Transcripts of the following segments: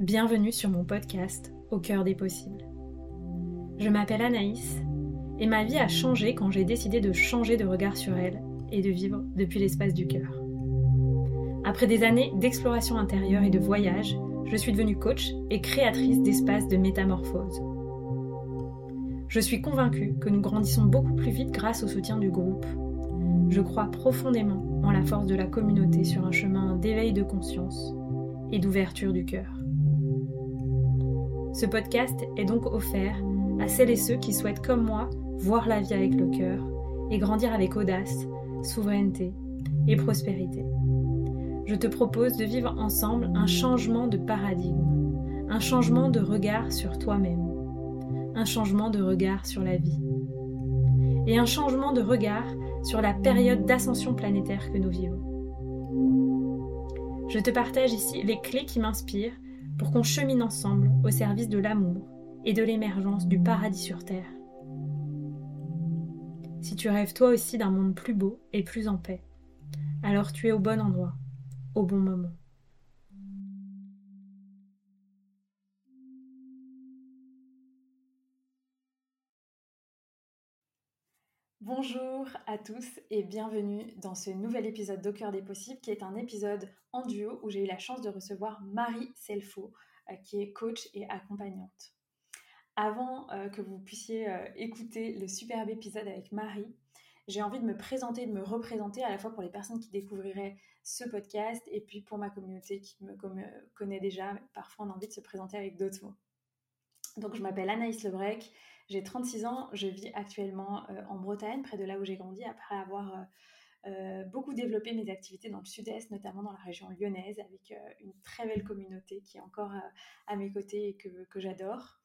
Bienvenue sur mon podcast Au cœur des possibles. Je m'appelle Anaïs et ma vie a changé quand j'ai décidé de changer de regard sur elle et de vivre depuis l'espace du cœur. Après des années d'exploration intérieure et de voyage, je suis devenue coach et créatrice d'espaces de métamorphose. Je suis convaincue que nous grandissons beaucoup plus vite grâce au soutien du groupe. Je crois profondément en la force de la communauté sur un chemin d'éveil de conscience et d'ouverture du cœur. Ce podcast est donc offert à celles et ceux qui souhaitent, comme moi, voir la vie avec le cœur et grandir avec audace, souveraineté et prospérité. Je te propose de vivre ensemble un changement de paradigme, un changement de regard sur toi-même un changement de regard sur la vie et un changement de regard sur la période d'ascension planétaire que nous vivons. Je te partage ici les clés qui m'inspirent pour qu'on chemine ensemble au service de l'amour et de l'émergence du paradis sur Terre. Si tu rêves toi aussi d'un monde plus beau et plus en paix, alors tu es au bon endroit, au bon moment. Bonjour à tous et bienvenue dans ce nouvel épisode d'Au des possibles qui est un épisode en duo où j'ai eu la chance de recevoir Marie Selfo euh, qui est coach et accompagnante. Avant euh, que vous puissiez euh, écouter le superbe épisode avec Marie, j'ai envie de me présenter, de me représenter à la fois pour les personnes qui découvriraient ce podcast et puis pour ma communauté qui me connaît déjà. Parfois, on a envie de se présenter avec d'autres mots. Donc, je m'appelle Anaïs Lebrec, j'ai 36 ans, je vis actuellement euh, en Bretagne, près de là où j'ai grandi, après avoir euh, euh, beaucoup développé mes activités dans le sud-est, notamment dans la région lyonnaise, avec une très belle communauté qui est encore à mes côtés et que, que j'adore.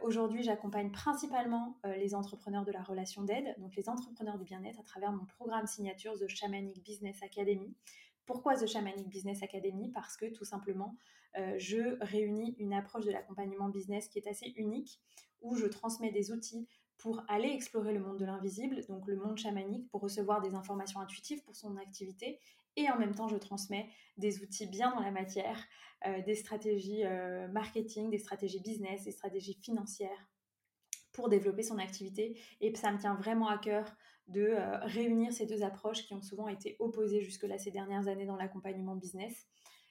Aujourd'hui, j'accompagne principalement les entrepreneurs de la relation d'aide, donc les entrepreneurs du bien-être, à travers mon programme signature The Shamanic Business Academy. Pourquoi The Shamanic Business Academy? Parce que tout simplement, je réunis une approche de l'accompagnement business qui est assez unique, où je transmets des outils pour aller explorer le monde de l'invisible, donc le monde chamanique, pour recevoir des informations intuitives pour son activité. Et en même temps, je transmets des outils bien dans la matière, des stratégies marketing, des stratégies business, des stratégies financières pour développer son activité. Et ça me tient vraiment à cœur de euh, réunir ces deux approches qui ont souvent été opposées jusque-là ces dernières années dans l'accompagnement business.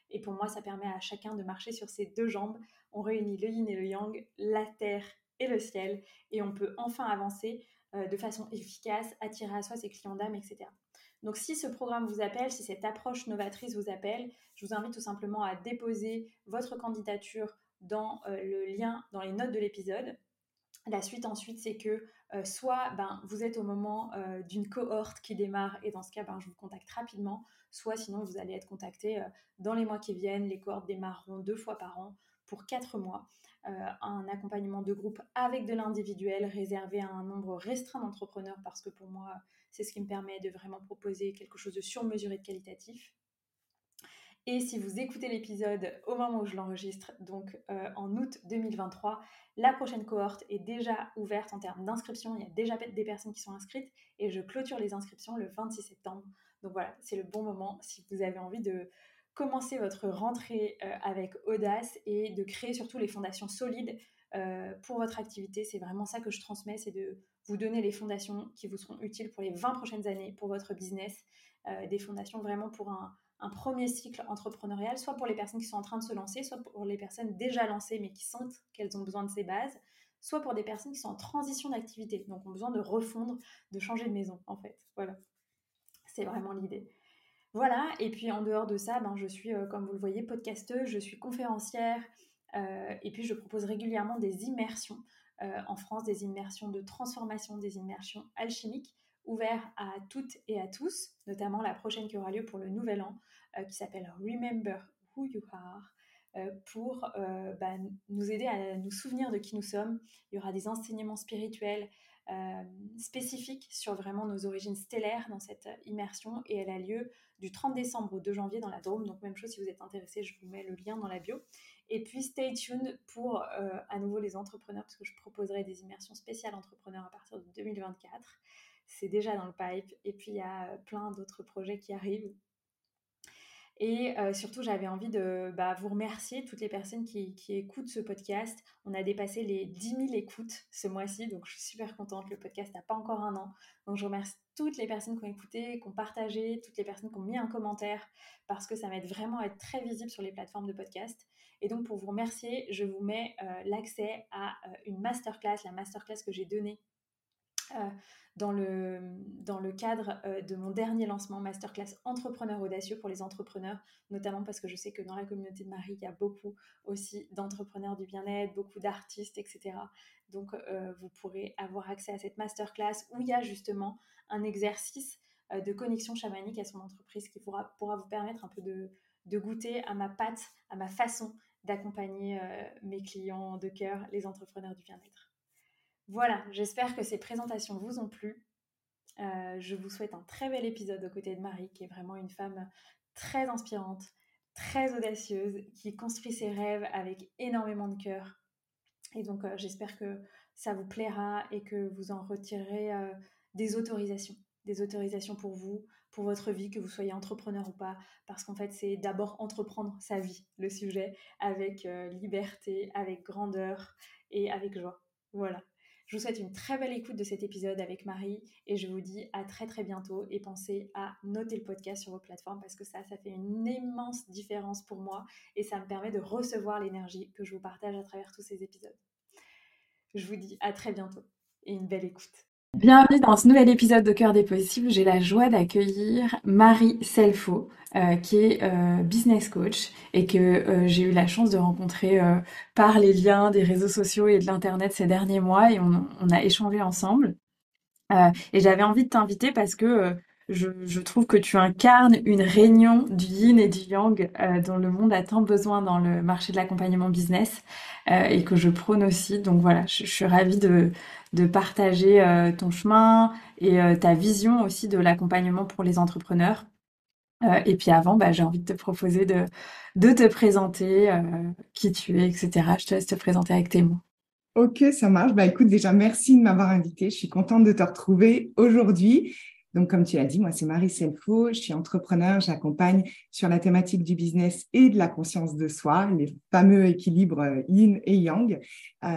Et pour moi, ça permet à chacun de marcher sur ses deux jambes. On réunit le yin et le yang, la terre et le ciel, et on peut enfin avancer euh, de façon efficace, attirer à soi ses clients d'âme, etc. Donc si ce programme vous appelle, si cette approche novatrice vous appelle, je vous invite tout simplement à déposer votre candidature dans euh, le lien dans les notes de l'épisode. La suite ensuite, c'est que euh, soit ben, vous êtes au moment euh, d'une cohorte qui démarre et dans ce cas, ben, je vous contacte rapidement, soit sinon vous allez être contacté euh, dans les mois qui viennent. Les cohortes démarreront deux fois par an pour quatre mois. un accompagnement de groupe avec de l'individuel réservé à un nombre restreint d'entrepreneurs parce que pour moi, c'est ce qui me permet de vraiment proposer quelque chose de sur-mesuré de qualitatif. Et si vous écoutez l'épisode au moment où je l'enregistre, donc euh, en août 2023, la prochaine cohorte est déjà ouverte en termes d'inscription. Il y a déjà des personnes qui sont inscrites et je clôture les inscriptions le 26 septembre. Donc voilà, c'est le bon moment si vous avez envie de commencer votre rentrée euh, avec audace et de créer surtout les fondations solides euh, pour votre activité. C'est vraiment ça que je transmets, c'est de vous donner les fondations qui vous seront utiles pour les 20 prochaines années pour votre business. des fondations vraiment pour un un premier cycle entrepreneurial, soit pour les personnes qui sont en train de se lancer, soit pour les personnes déjà lancées mais qui sentent qu'elles ont besoin de ces bases, soit pour des personnes qui sont en transition d'activité, donc ont besoin de refondre, de changer de maison en fait. Voilà, c'est vraiment l'idée. Voilà, et puis en dehors de ça, ben, je suis, euh, comme vous le voyez, podcasteuse, je suis conférencière, euh, et puis je propose régulièrement des immersions euh, en France, des immersions de transformation, des immersions alchimiques ouvert à toutes et à tous, notamment la prochaine qui aura lieu pour le nouvel an, euh, qui s'appelle Remember Who You Are, euh, pour euh, bah, nous aider à nous souvenir de qui nous sommes. Il y aura des enseignements spirituels spécifiques sur vraiment nos origines stellaires dans cette immersion et elle a lieu du 30 décembre au 2 janvier dans la Drôme. Donc même chose si vous êtes intéressé, je vous mets le lien dans la bio. Et puis stay tuned pour à nouveau les entrepreneurs parce que je proposerai des immersions spéciales entrepreneurs à partir de 2024 c'est déjà dans le pipe. Et puis il y a plein d'autres projets qui arrivent. Et surtout, j'avais envie de bah, vous remercier, toutes les personnes qui, écoutent ce podcast. On a dépassé les 10 000 écoutes ce mois-ci, donc je suis super contente. Le podcast n'a pas encore un an. Donc je remercie toutes les personnes qui ont écouté, qui ont partagé, toutes les personnes qui ont mis un commentaire, parce que ça m'aide vraiment à être très visible sur les plateformes de podcast. Et donc pour vous remercier, je vous mets l'accès à une masterclass, la masterclass que j'ai donnée dans le, dans le cadre euh, de mon dernier lancement masterclass entrepreneur audacieux pour les entrepreneurs, notamment parce que je sais que dans la communauté de Marie, il y a beaucoup aussi d'entrepreneurs du bien-être, beaucoup d'artistes, etc. Donc, euh, vous pourrez avoir accès à cette masterclass où il y a justement un exercice euh, de connexion chamanique à son entreprise qui pourra, vous permettre un peu de goûter à ma patte, à ma façon d'accompagner mes clients de cœur, les entrepreneurs du bien-être. Voilà, j'espère que ces présentations vous ont plu. Euh, je vous souhaite un très bel épisode aux côtés de Marie, qui est vraiment une femme très inspirante, très audacieuse, qui construit ses rêves avec énormément de cœur. Et donc, euh, j'espère que ça vous plaira et que vous en retirerez euh, des autorisations, des autorisations pour vous, pour votre vie, que vous soyez entrepreneur ou pas, parce qu'en fait, c'est d'abord entreprendre sa vie, le sujet, avec liberté, avec grandeur et avec joie. Voilà. Je vous souhaite une très belle écoute de cet épisode avec Marie et je vous dis à très très bientôt et pensez à noter le podcast sur vos plateformes parce que ça, ça fait une immense différence pour moi et ça me permet de recevoir l'énergie que je vous partage à travers tous ces épisodes. Je vous dis à très bientôt et une belle écoute. Bienvenue dans ce nouvel épisode de Cœur des possibles. J'ai la joie d'accueillir Marie Selfo, euh, qui est euh, business coach et que euh, j'ai eu la chance de rencontrer par les liens des réseaux sociaux et de l'internet ces derniers mois et on, on a échangé ensemble. et j'avais envie de t'inviter parce que je, trouve que tu incarnes une réunion du yin et du yang dont le monde a tant besoin dans le marché de l'accompagnement business et que je prône aussi. Donc voilà, je, suis ravie de, partager euh, ton chemin et euh, ta vision aussi de l'accompagnement pour les entrepreneurs. Euh, et puis avant, bah, j'ai envie de te proposer de, te présenter, qui tu es, etc. Je te laisse te présenter avec tes mots. Ok, ça marche. Bah, écoute, déjà, merci de m'avoir invité. Je suis contente de te retrouver aujourd'hui. Donc, comme tu l'as dit, moi, c'est Marie Selfo. Je suis entrepreneur. J'accompagne sur la thématique du business et de la conscience de soi, les fameux équilibres yin et yang,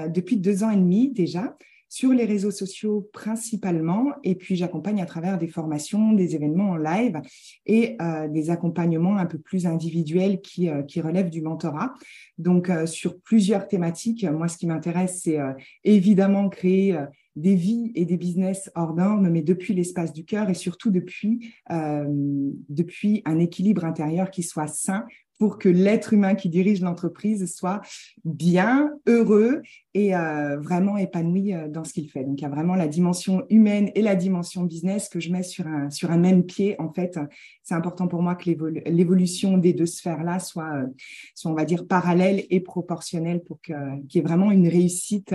depuis deux ans et demi déjà sur les réseaux sociaux principalement, et puis j'accompagne à travers des formations, des événements en live et euh, des accompagnements un peu plus individuels qui, euh, relèvent du mentorat. Donc euh, sur plusieurs thématiques, moi ce qui m'intéresse, c'est évidemment créer des vies et des business hors normes, mais depuis l'espace du cœur et surtout depuis, depuis un équilibre intérieur qui soit sain pour que l'être humain qui dirige l'entreprise soit bien, heureux et euh, vraiment épanoui euh, dans ce qu'il fait. Donc, il y a vraiment la dimension humaine et la dimension business que je mets sur un, sur un même pied. En fait, c'est important pour moi que l'évolution des deux sphères-là soit, euh, soit, on va dire, parallèle et proportionnelle pour qu'il y ait vraiment une réussite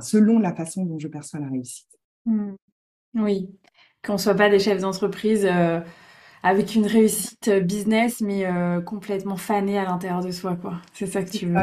selon la façon dont je perçois la réussite. Mmh. Oui, qu'on ne soit pas des chefs d'entreprise avec une réussite business, mais euh, complètement fanée à l'intérieur de soi, quoi. C'est ça que tu veux.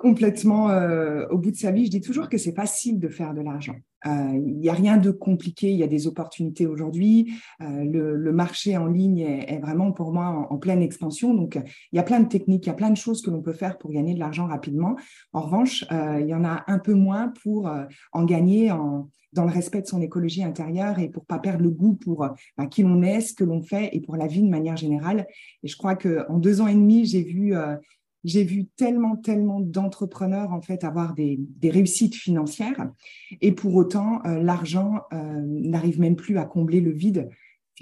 complètement euh, au bout de sa vie. Je dis toujours que c'est facile de faire de l'argent. Euh, il n'y a rien de compliqué, il y a des opportunités aujourd'hui. le, marché en ligne est, vraiment pour moi en, pleine expansion. Donc, il y a plein de techniques, il y a plein de choses que l'on peut faire pour gagner de l'argent rapidement. En revanche, il y en a un peu moins pour en gagner en, dans le respect de son écologie intérieure et pour pas perdre le goût pour bah, qui l'on est, ce que l'on fait et pour la vie de manière générale. Et je crois que en deux ans et demi, j'ai vu euh, j'ai vu tellement, tellement d'entrepreneurs en fait avoir des, réussites financières. Et pour autant euh, l'argent euh, n'arrive même plus à combler le vide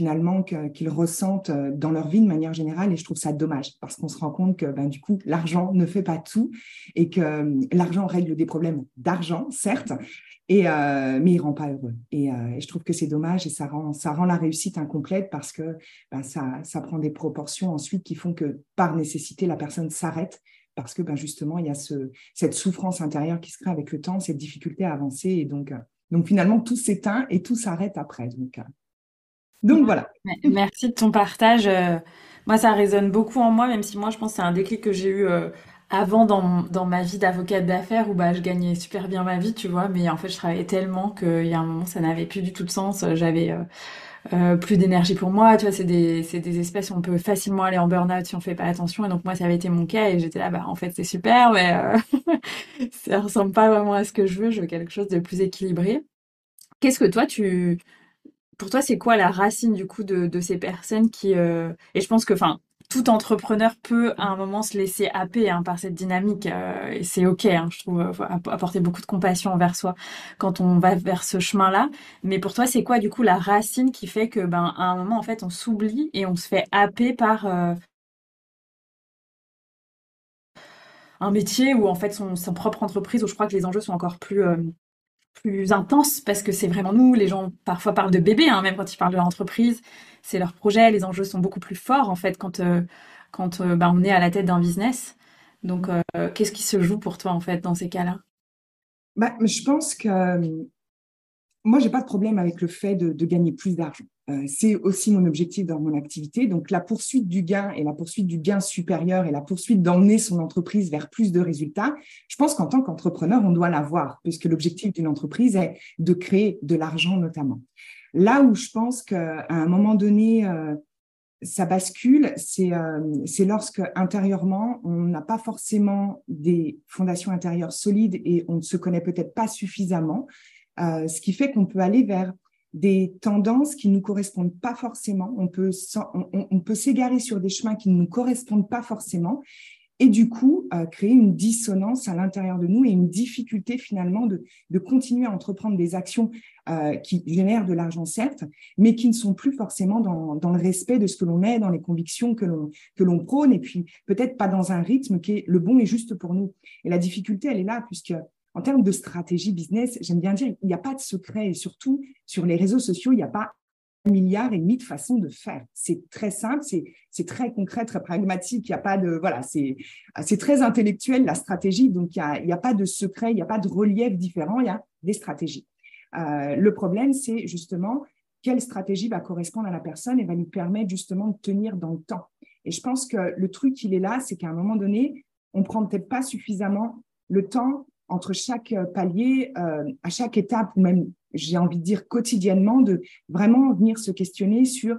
finalement qu'ils ressentent dans leur vie de manière générale et je trouve ça dommage parce qu'on se rend compte que ben, du coup l'argent ne fait pas tout et que l'argent règle des problèmes d'argent certes et, euh, mais il rend pas heureux. Euh, et, je trouve que c'est dommage et ça rend, ça rend la réussite incomplète parce que ben, ça, ça prend des proportions ensuite qui font que par nécessité, la personne s'arrête parce que ben, justement, il y a ce, cette souffrance intérieure qui se crée avec le temps, cette difficulté à avancer. Et donc, euh, donc finalement, tout s'éteint et tout s'arrête après. Donc voilà. Merci de ton partage. Moi, ça résonne beaucoup en moi, même si moi, je pense que c'est un déclic que j'ai eu avant dans, dans ma vie d'avocate d'affaires où bah, je gagnais super bien ma vie, tu vois, mais en fait je travaillais tellement qu'il y a un moment ça n'avait plus du tout de sens. J'avais euh, euh, plus d'énergie pour moi. Tu vois, c'est des, c'est des espèces où on peut facilement aller en burn-out si on fait pas attention. Et donc, moi, ça avait été mon cas et j'étais là, bah, en fait, c'est super, mais euh, ça ressemble pas vraiment à ce que je veux. Je veux quelque chose de plus équilibré. Qu'est-ce que toi, tu, pour toi, c'est quoi la racine du coup de, ces personnes qui, euh, et je pense que, enfin, tout entrepreneur peut à un moment se laisser happer hein, par cette dynamique euh, et c'est ok hein, je trouve faut apporter beaucoup de compassion envers soi quand on va vers ce chemin là mais pour toi c'est quoi du coup la racine qui fait que ben un moment en fait on s'oublie et on se fait happer par euh, un métier ou en fait son, propre entreprise où je crois que les enjeux sont encore plus euh, plus intenses parce que c'est vraiment nous. Les gens parfois parlent de bébé hein, même quand ils parlent de l'entreprise. C'est leur projet, les enjeux sont beaucoup plus forts en fait quand, euh, quand euh, bah, on est à la tête d'un business. Donc, euh, qu'est-ce qui se joue pour toi en fait dans ces cas-là? Bah, Je pense que moi, j'ai pas de problème avec le fait de, gagner plus d'argent. c'est aussi mon objectif dans mon activité. Donc, la poursuite du gain et la poursuite du gain supérieur et la poursuite d'emmener son entreprise vers plus de résultats, je pense qu'en tant qu'entrepreneur, on doit l'avoir, puisque l'objectif d'une entreprise est de créer de l'argent notamment. Là où je pense qu'à un moment donné, euh, ça bascule, euh, c'est lorsque intérieurement, on n'a pas forcément des fondations intérieures solides et on ne se connaît peut-être pas suffisamment, euh, ce qui fait qu'on peut aller vers des tendances qui ne nous correspondent pas forcément. On peut, s'égarer sur des chemins qui ne nous correspondent pas forcément et du coup euh, créer une dissonance à l'intérieur de nous et une difficulté finalement de, continuer à entreprendre des actions euh, qui génèrent de l'argent certes, mais qui ne sont plus forcément dans, dans le respect de ce que l'on est, dans les convictions que l'on que l'on prône, et puis peut-être pas dans un rythme qui est le bon et juste pour nous. Et la difficulté, elle est là, puisque en termes de stratégie business, j'aime bien dire, il n'y a pas de secret, et surtout sur les réseaux sociaux, il n'y a pas milliard et demi de façons de faire. C'est très simple, c'est très concret, très pragmatique. Il n'y a pas de voilà, c'est très intellectuel la stratégie. Donc il n'y a pas de secret, il n'y a pas de relief différent. Il y a des stratégies. Euh, le problème, c'est justement quelle stratégie va correspondre à la personne et va lui permettre justement de tenir dans le temps. Et je pense que le truc, il est là, c'est qu'à un moment donné, on prend peut-être pas suffisamment le temps entre chaque palier, euh, à chaque étape, même j'ai envie de dire quotidiennement, de vraiment venir se questionner sur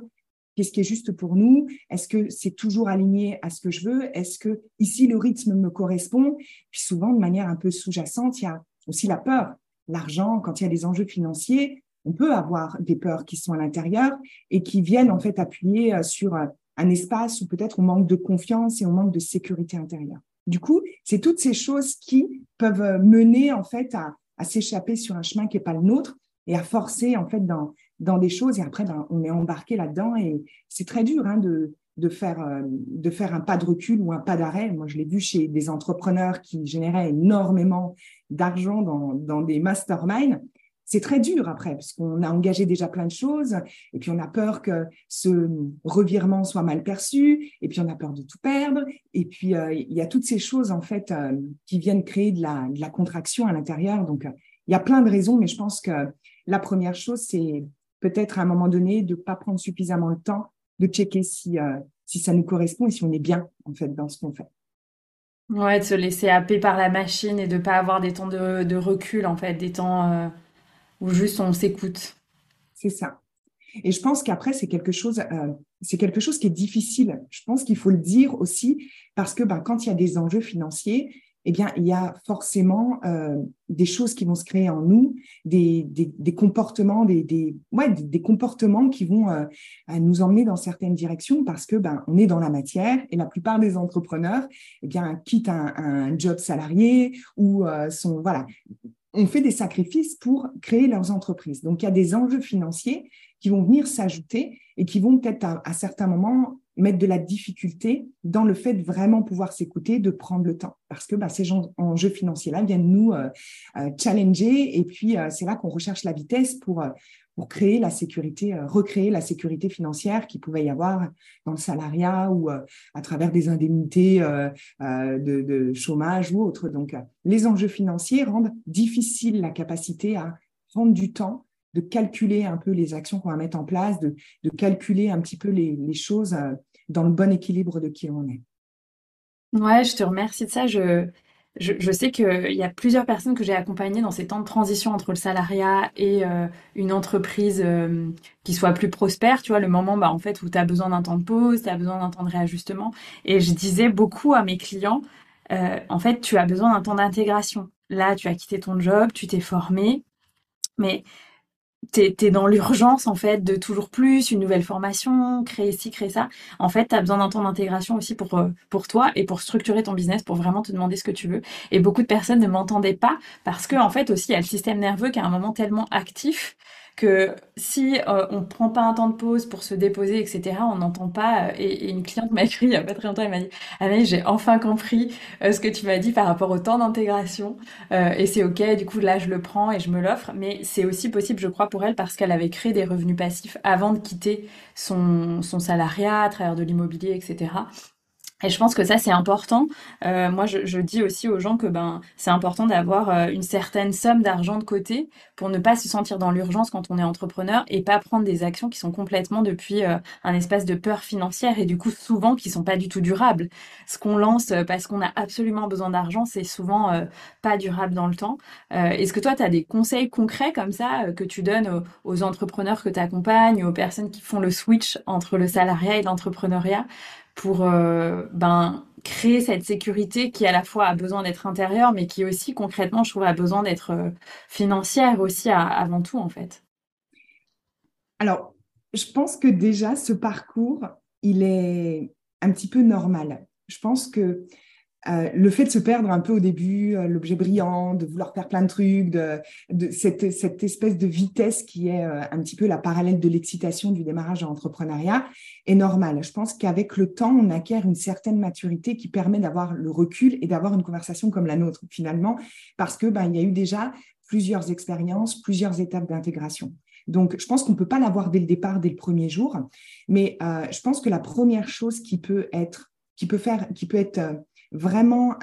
qu'est-ce qui est juste pour nous Est-ce que c'est toujours aligné à ce que je veux? Est-ce que ici le rythme me correspond? Puis souvent, de manière un peu sous-jacente, il y a aussi la peur. L'argent, quand il y a des enjeux financiers, on peut avoir des peurs qui sont à l'intérieur et qui viennent en fait appuyer euh, sur euh, un espace où peut-être on manque de confiance et on manque de sécurité intérieure. Du coup, c'est toutes ces choses qui peuvent euh, mener en fait à, s'échapper sur un chemin qui n'est pas le nôtre et à forcer en fait dans, des choses et après ben, on est embarqué là-dedans et c'est très dur hein, de, de, faire, euh, de faire un pas de recul ou un pas d'arrêt. Moi, je l'ai vu chez des entrepreneurs qui généraient énormément d'argent dans, dans des masterminds c'est très dur après, parce qu'on a engagé déjà plein de choses, et puis on a peur que ce revirement soit mal perçu, et puis on a peur de tout perdre, et puis euh, il y a toutes ces choses en fait euh, qui viennent créer de la, contraction à l'intérieur. Donc il y a plein de raisons, mais je pense que la première chose, c'est peut-être à un moment donné de ne pas prendre suffisamment le temps de checker si, euh, si ça nous correspond et si on est bien en fait dans ce qu'on fait. Ouais, de se laisser happer par la machine et de ne pas avoir des temps de, de, recul en fait, des temps ou juste on s'écoute. C'est ça. Et je pense qu'après, c'est quelque chose, euh, c'est quelque chose qui est difficile. Je pense qu'il faut le dire aussi parce que ben, quand il y a des enjeux financiers, eh bien, il y a forcément euh, des choses qui vont se créer en nous, des, comportements, des, comportements qui vont euh, nous emmener dans certaines directions parce que ben, on est dans la matière et la plupart des entrepreneurs, eh bien, quittent un, job salarié ou sont voilà, ont fait des sacrifices pour créer leurs entreprises. Donc, il y a des enjeux financiers qui vont venir s'ajouter et qui vont peut-être à, certains moments mettre de la difficulté dans le fait de vraiment pouvoir s'écouter, de prendre le temps. Parce que bah, ces enjeux financiers-là viennent nous euh, euh, challenger et puis euh, c'est là qu'on recherche la vitesse pour, pour créer la sécurité, euh, recréer la sécurité financière qui pouvait y avoir dans le salariat ou euh, à travers des indemnités euh, de, chômage ou autre. Donc, les enjeux financiers rendent difficile la capacité à prendre du temps, de calculer un peu les actions qu'on va mettre en place, de, calculer un petit peu les, les, choses dans le bon équilibre de qui on est. Ouais, je te remercie de ça. Je, je, sais qu'il y a plusieurs personnes que j'ai accompagnées dans ces temps de transition entre le salariat et euh, une entreprise euh, qui soit plus prospère, tu vois, le moment bah, en fait où tu as besoin d'un temps de pause, tu as besoin d'un temps de réajustement. Et je disais beaucoup à mes clients, euh, en fait, tu as besoin d'un temps d'intégration. Là, tu as quitté ton job, tu t'es formé, mais t'es es dans l'urgence en fait de toujours plus, une nouvelle formation, créer ci, créer ça. En fait, tu as besoin d'un temps d'intégration aussi pour, euh, pour toi et pour structurer ton business, pour vraiment te demander ce que tu veux. Et beaucoup de personnes ne m'entendaient pas parce que en fait aussi, il y a le système nerveux qui est un moment tellement actif que si euh, on prend pas un temps de pause pour se déposer, etc., on n'entend pas. Euh, et, une cliente m'a écrit il y a pas très longtemps, elle m'a dit Anaïs, j'ai enfin compris euh, ce que tu m'as dit par rapport au temps d'intégration. et c'est OK, du coup, là, je le prends et je me l'offre. Mais c'est aussi possible, je crois, pour elle, parce qu'elle avait créé des revenus passifs avant de quitter son salariat à travers de l'immobilier, etc. Et je pense que ça, c'est important. Euh, moi, je, je, dis aussi aux gens que ben, c'est important d'avoir euh, une certaine somme d'argent de côté pour ne pas se sentir dans l'urgence quand on est entrepreneur et pas prendre des actions qui sont complètement depuis euh, un espace de peur financière et du coup, souvent, qui sont pas du tout durables. Ce qu'on lance euh, parce qu'on a absolument besoin d'argent, c'est souvent pas durable dans le temps. Est-ce que toi, tu as des conseils concrets comme ça que tu donnes aux, aux entrepreneurs que tu accompagnes, aux personnes qui font le switch entre le salariat et l'entrepreneuriat? Pour euh, ben, créer cette sécurité qui à la fois a besoin d'être intérieure, mais qui aussi concrètement, je trouve, a besoin d'être euh, financière aussi avant tout, en fait. Alors, je pense que déjà, ce parcours, il est un petit peu normal. Je pense que euh, le fait de se perdre un peu au début, euh, l'objet brillant, de vouloir faire plein de trucs, de, cette, espèce de vitesse qui est euh, un petit peu la parallèle de l'excitation du démarrage en entrepreneuriat est normal. Je pense qu'avec le temps, on acquiert une certaine maturité qui permet d'avoir le recul et d'avoir une conversation comme la nôtre finalement, parce que ben, il y a eu déjà plusieurs expériences, plusieurs étapes d'intégration. Donc, je pense qu'on ne peut pas l'avoir dès le départ, dès le premier jour, mais je pense que la première chose qui peut être, qui peut faire, qui peut être vraiment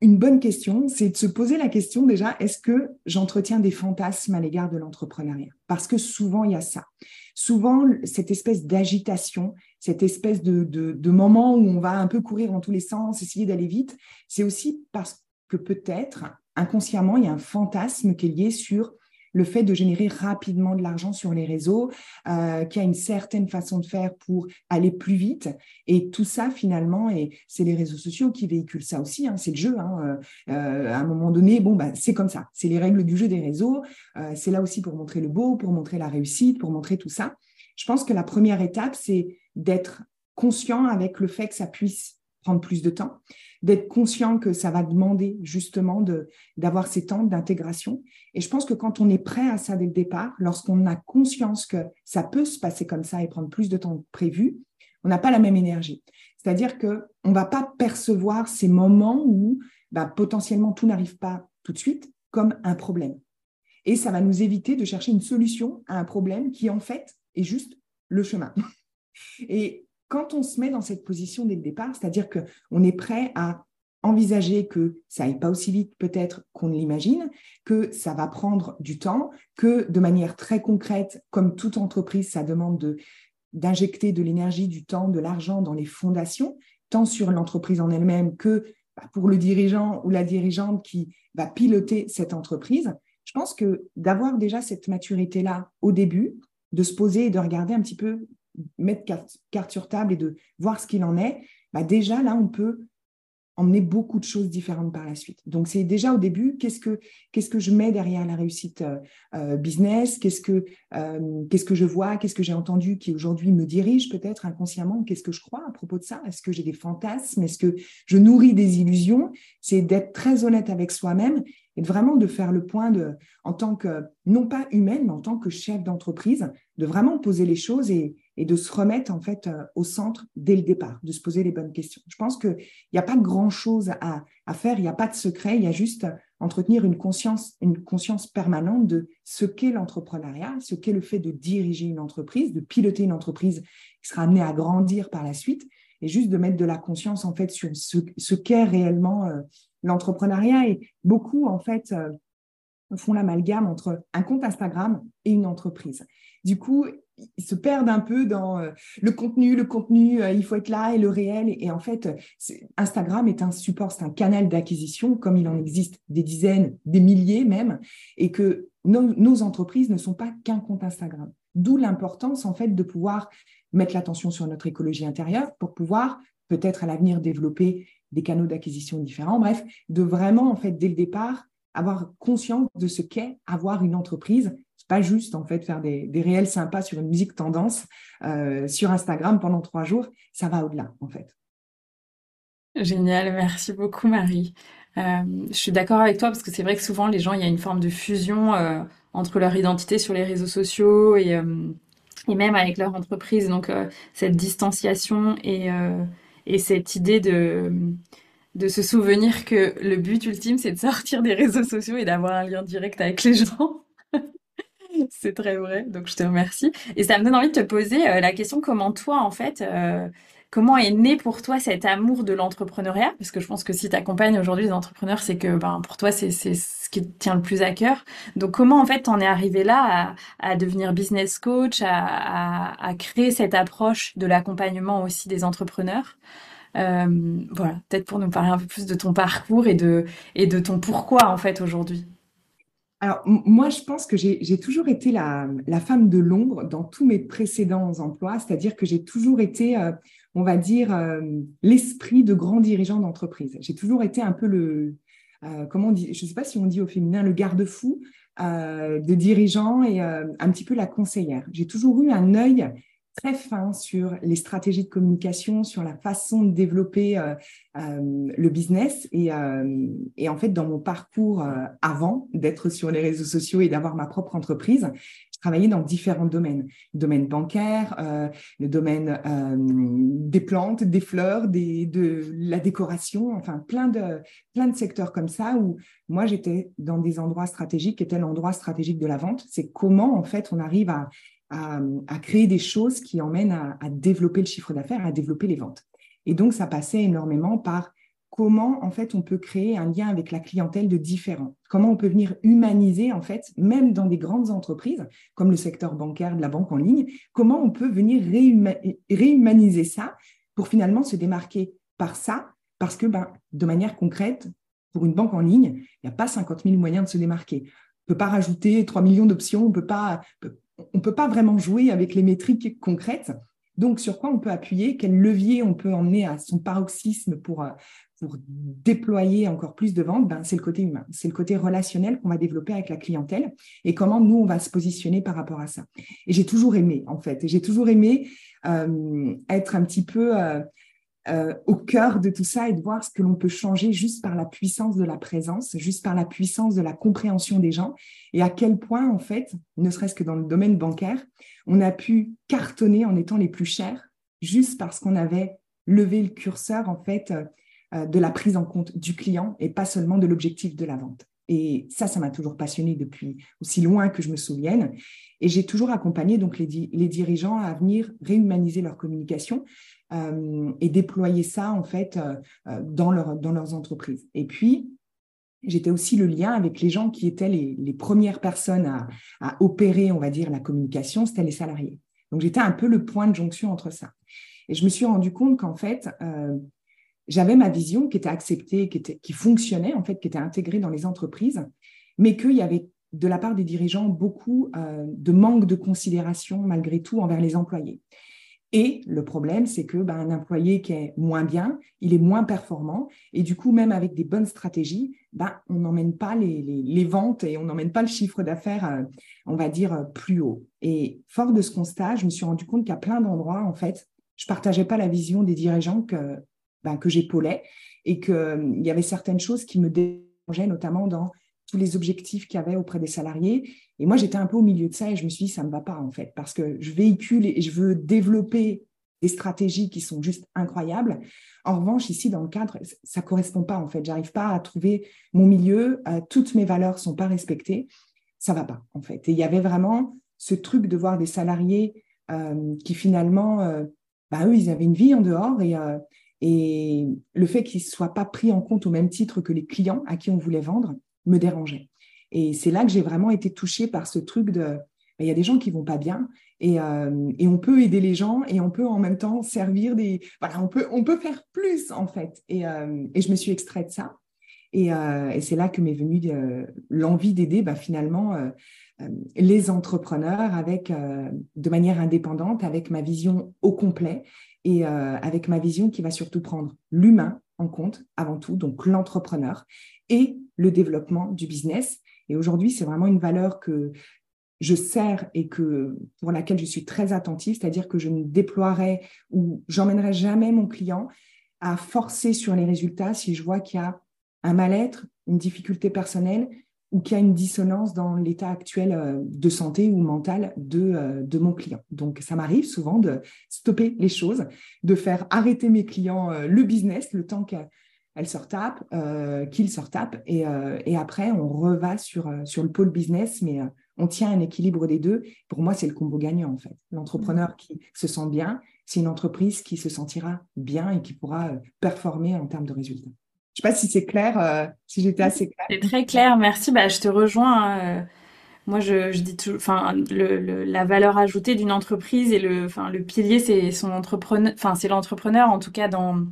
une bonne question, c'est de se poser la question déjà, est-ce que j'entretiens des fantasmes à l'égard de l'entrepreneuriat? Parce que souvent, il y a ça. Souvent, cette espèce d'agitation, cette espèce de, de, moment où on va un peu courir dans tous les sens, essayer d'aller vite, c'est aussi parce que peut-être, inconsciemment, il y a un fantasme qui est lié sur le fait de générer rapidement de l'argent sur les réseaux, euh, qui a une certaine façon de faire pour aller plus vite. Et tout ça, finalement, et c'est les réseaux sociaux qui véhiculent ça aussi, hein, c'est le jeu. Hein, euh, euh, à un moment donné, bon, bah, c'est comme ça, c'est les règles du jeu des réseaux. c'est là aussi pour montrer le beau, pour montrer la réussite, pour montrer tout ça. Je pense que la première étape, c'est d'être conscient avec le fait que ça puisse prendre plus de temps, d'être conscient que ça va demander justement d'avoir ces temps d'intégration. Et je pense que quand on est prêt à ça dès le départ, lorsqu'on a conscience que ça peut se passer comme ça et prendre plus de temps que prévu, on n'a pas la même énergie. C'est-à-dire qu'on ne va pas percevoir ces moments où bah, potentiellement tout n'arrive pas tout de suite comme un problème. Et ça va nous éviter de chercher une solution à un problème qui en fait est juste le chemin. Et quand on se met dans cette position dès le départ, c'est-à-dire qu'on est prêt à envisager que ça aille pas aussi vite peut-être qu'on l'imagine, que ça va prendre du temps, que de manière très concrète, comme toute entreprise, ça demande d'injecter de l'énergie, du temps, de l'argent dans les fondations, tant sur l'entreprise en elle-même que bah, pour le dirigeant ou la dirigeante qui va piloter cette entreprise. Je pense que d'avoir déjà cette maturité-là au début, de se poser et de regarder un petit peu mettre carte, sur table et de voir ce qu'il en est, bah déjà là, on peut emmener beaucoup de choses différentes par la suite. Donc, c'est déjà au début, qu'est-ce que, qu'est-ce que je mets derrière la réussite euh, euh, business? Qu'est-ce que, euh, qu'est-ce que je vois? Qu'est-ce que j'ai entendu qui aujourd'hui me dirige peut-être inconsciemment? Qu'est-ce que je crois à propos de ça? Est-ce que j'ai des fantasmes? Est-ce que je nourris des illusions? C'est d'être très honnête avec soi-même et vraiment de faire le point de, en tant que, non pas humaine, mais en tant que chef d'entreprise, de vraiment poser les choses et, et de se remettre en fait euh, au centre dès le départ, de se poser les bonnes questions. Je pense qu'il n'y a pas grand-chose à, faire, il n'y a pas de secret, il y a juste entretenir une conscience, une conscience permanente de ce qu'est l'entrepreneuriat, ce qu'est le fait de diriger une entreprise, de piloter une entreprise qui sera amenée à grandir par la suite, et juste de mettre de la conscience en fait sur ce, qu'est réellement euh, l'entrepreneuriat. Et beaucoup en fait euh, font l'amalgame entre un compte Instagram et une entreprise. Du coup, ils se perdent un peu dans euh, le contenu, le contenu, il faut être là et le réel. Et, en fait, Instagram est un support, c'est un canal d'acquisition, comme il en existe des dizaines, des milliers même, et que nos, entreprises ne sont pas qu'un compte Instagram. D'où l'importance, en fait, de pouvoir mettre l'attention sur notre écologie intérieure pour pouvoir peut-être à l'avenir développer des canaux d'acquisition différents. Bref, de vraiment, en fait, dès le départ, avoir conscience de ce qu'est avoir une entreprise. Pas juste, en fait, faire des, réels sympas sur une musique tendance euh, sur Instagram pendant trois jours. Ça va au-delà, en fait. Génial, merci beaucoup Marie. Euh, je suis d'accord avec toi parce que c'est vrai que souvent les gens, il y a une forme de fusion euh, entre leur identité sur les réseaux sociaux et, même avec leur entreprise. Donc cette distanciation et, et cette idée de, de se souvenir que le but ultime, c'est de sortir des réseaux sociaux et d'avoir un lien direct avec les gens. C'est très vrai, donc je te remercie. Et ça me donne envie de te poser euh, la question comment toi, en fait, euh, comment est né pour toi cet amour de l'entrepreneuriat? Parce que je pense que si tu accompagnes aujourd'hui les entrepreneurs, c'est que ben, pour toi, c'est ce qui tient le plus à cœur. Donc comment, en fait, t'en es arrivé là à, devenir business coach, à, à créer cette approche de l'accompagnement aussi des entrepreneurs? Euh, voilà, peut-être pour nous parler un peu plus de ton parcours et de, et de ton pourquoi en fait aujourd'hui. Alors, moi, je pense que j'ai toujours été la, femme de l'ombre dans tous mes précédents emplois, c'est-à-dire que j'ai toujours été, euh, on va dire, euh, l'esprit de grand dirigeant d'entreprise. J'ai toujours été un peu le, comment on dit, je ne sais pas si on dit au féminin, le garde-fou de dirigeant et un petit peu la conseillère. J'ai toujours eu un œil très fin sur les stratégies de communication, sur la façon de développer euh, euh, le business. Et, euh, et, en fait, dans mon parcours avant d'être sur les réseaux sociaux et d'avoir ma propre entreprise, je travaillais dans différents domaines. Domaine bancaire, le domaine des plantes, des fleurs, de la décoration, enfin plein de, plein de secteurs comme ça où moi, j'étais dans des endroits stratégiques qui étaient l'endroit stratégique de la vente. C'est comment, en fait, on arrive à à, créer des choses qui emmènent à, développer le chiffre d'affaires, à développer les ventes. Et donc, ça passait énormément par comment, en fait, on peut créer un lien avec la clientèle de différents. Comment on peut venir humaniser, en fait, même dans des grandes entreprises, comme le secteur bancaire la banque en ligne, comment on peut venir réhumaniser ça pour finalement se démarquer par ça, parce que, ben, de manière concrète, pour une banque en ligne, il n'y a pas 50 000 moyens de se démarquer. On ne peut pas rajouter 3 millions d'options, on ne peut pas, on ne peut pas vraiment jouer avec les métriques concrètes. Donc, sur quoi on peut appuyer? Quel levier on peut emmener à son paroxysme pour, euh, pour déployer encore plus de ventes? Ben, C'est le côté humain, c'est le côté relationnel qu'on va développer avec la clientèle et comment nous, on va se positionner par rapport à ça. Et j'ai toujours aimé, en fait, j'ai toujours aimé euh, être un petit peu euh, euh, au cœur de tout ça et de voir ce que l'on peut changer juste par la puissance de la présence, juste par la puissance de la compréhension des gens et à quel point, en fait, ne serait-ce que dans le domaine bancaire, on a pu cartonner en étant les plus chers juste parce qu'on avait levé le curseur, en fait, euh, de la prise en compte du client et pas seulement de l'objectif de la vente. Et ça, ça m'a toujours passionné depuis aussi loin que je me souvienne. Et j'ai toujours accompagné donc les, dirigeants à venir réhumaniser leur communication euh, et déployer ça en fait euh, euh, dans, dans leurs entreprises. Et puis, j'étais aussi le lien avec les gens qui étaient les, les premières personnes à, à, opérer, on va dire, la communication, c'était les salariés. Donc, j'étais un peu le point de jonction entre ça. Et je me suis rendu compte qu'en fait, j'avais ma vision qui était acceptée, qui, était, qui fonctionnait, en fait, qui était intégrée dans les entreprises, mais qu'il y avait de la part des dirigeants beaucoup de manque de considération malgré tout envers les employés. Et le problème, c'est que ben, un employé qui est moins bien, il est moins performant. Et du coup, même avec des bonnes stratégies, ben, on n'emmène pas les, ventes et on n'emmène pas le chiffre d'affaires, euh, on va dire, euh, plus haut. Et fort de ce constat, je me suis rendu compte qu'à plein d'endroits, en fait, je partageais pas la vision des dirigeants que, ben, que j'épaulais et qu'il euh, y avait certaines choses qui me dérangeaient, notamment dans tous les objectifs qu'il y avait auprès des salariés. Et moi, j'étais un peu au milieu de ça et je me suis dit, ça ne me va pas en fait, parce que je véhicule et je veux développer des stratégies qui sont juste incroyables. En revanche, ici, dans le cadre, ça ne correspond pas en fait. J'arrive pas à trouver mon milieu, euh, toutes mes valeurs ne sont pas respectées. Ça va pas en fait. Et il y avait vraiment ce truc de voir des salariés euh, qui finalement, euh, bah, eux, ils avaient une vie en dehors et, et le fait qu'ils ne soient pas pris en compte au même titre que les clients à qui on voulait vendre, me dérangeait. Et c'est là que j'ai vraiment été touchée par ce truc de, ben, il y a des gens qui vont pas bien Et, et, on peut aider les gens et on peut en même temps servir des... Voilà, on peut, on peut faire plus en fait. Et, et je me suis extraite de ça. Et, et c'est là que m'est venue l'envie d'aider bah, finalement les entrepreneurs avec, de manière indépendante, avec ma vision au complet et avec ma vision qui va surtout prendre l'humain en compte avant tout, donc l'entrepreneur et le développement du business. Et aujourd'hui, c'est vraiment une valeur que je sers et que pour laquelle je suis très attentive, c'est-à-dire que je ne déploierai ou j'emmènerai jamais mon client à forcer sur les résultats si je vois qu'il y a un mal-être, une difficulté personnelle ou qu'il y a une dissonance dans l'état actuel euh, de santé ou mental de, euh, de mon client. Donc, ça m'arrive souvent de stopper les choses, de faire arrêter mes clients euh, le business le temps qu'elles se retapent, qu'ils se retapent, et, et, après, on reva sur, sur le pôle business, mais on tient un équilibre des deux. Pour moi, c'est le combo gagnant, en fait. L'entrepreneur qui se sent bien, c'est une entreprise qui se sentira bien et qui pourra performer en termes de résultats. Sais pas si c'est clair, euh, si j'étais assez claire. C'est très clair, merci. Bah, je te rejoins. Euh, moi, je, dis tout, enfin, la valeur ajoutée d'une entreprise et le, enfin, le pilier, c'est son entrepreneur, enfin, c'est l'entrepreneur, en tout cas dans,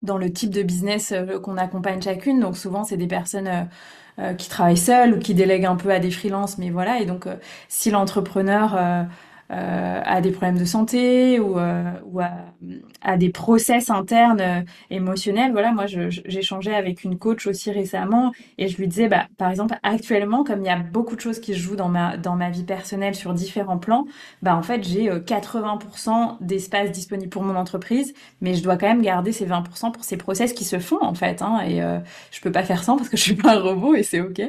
dans le type de business euh, qu'on accompagne chacune. Donc, souvent, c'est des personnes qui travaillent seules ou qui délèguent un peu à des freelances, mais voilà. Et donc, si l'entrepreneur à des problèmes de santé ou, euh, à, des process internes euh, émotionnels. Voilà, moi, j'échangeais avec une coach aussi récemment et je lui disais, bah, par exemple, actuellement, comme il y a beaucoup de choses qui se jouent dans ma, dans ma vie personnelle sur différents plans, bah, en fait, j'ai 80% d'espace disponible pour mon entreprise, mais je dois quand même garder ces 20% pour ces process qui se font, en fait. Hein, et je peux pas faire sans parce que je suis pas un robot et c'est OK.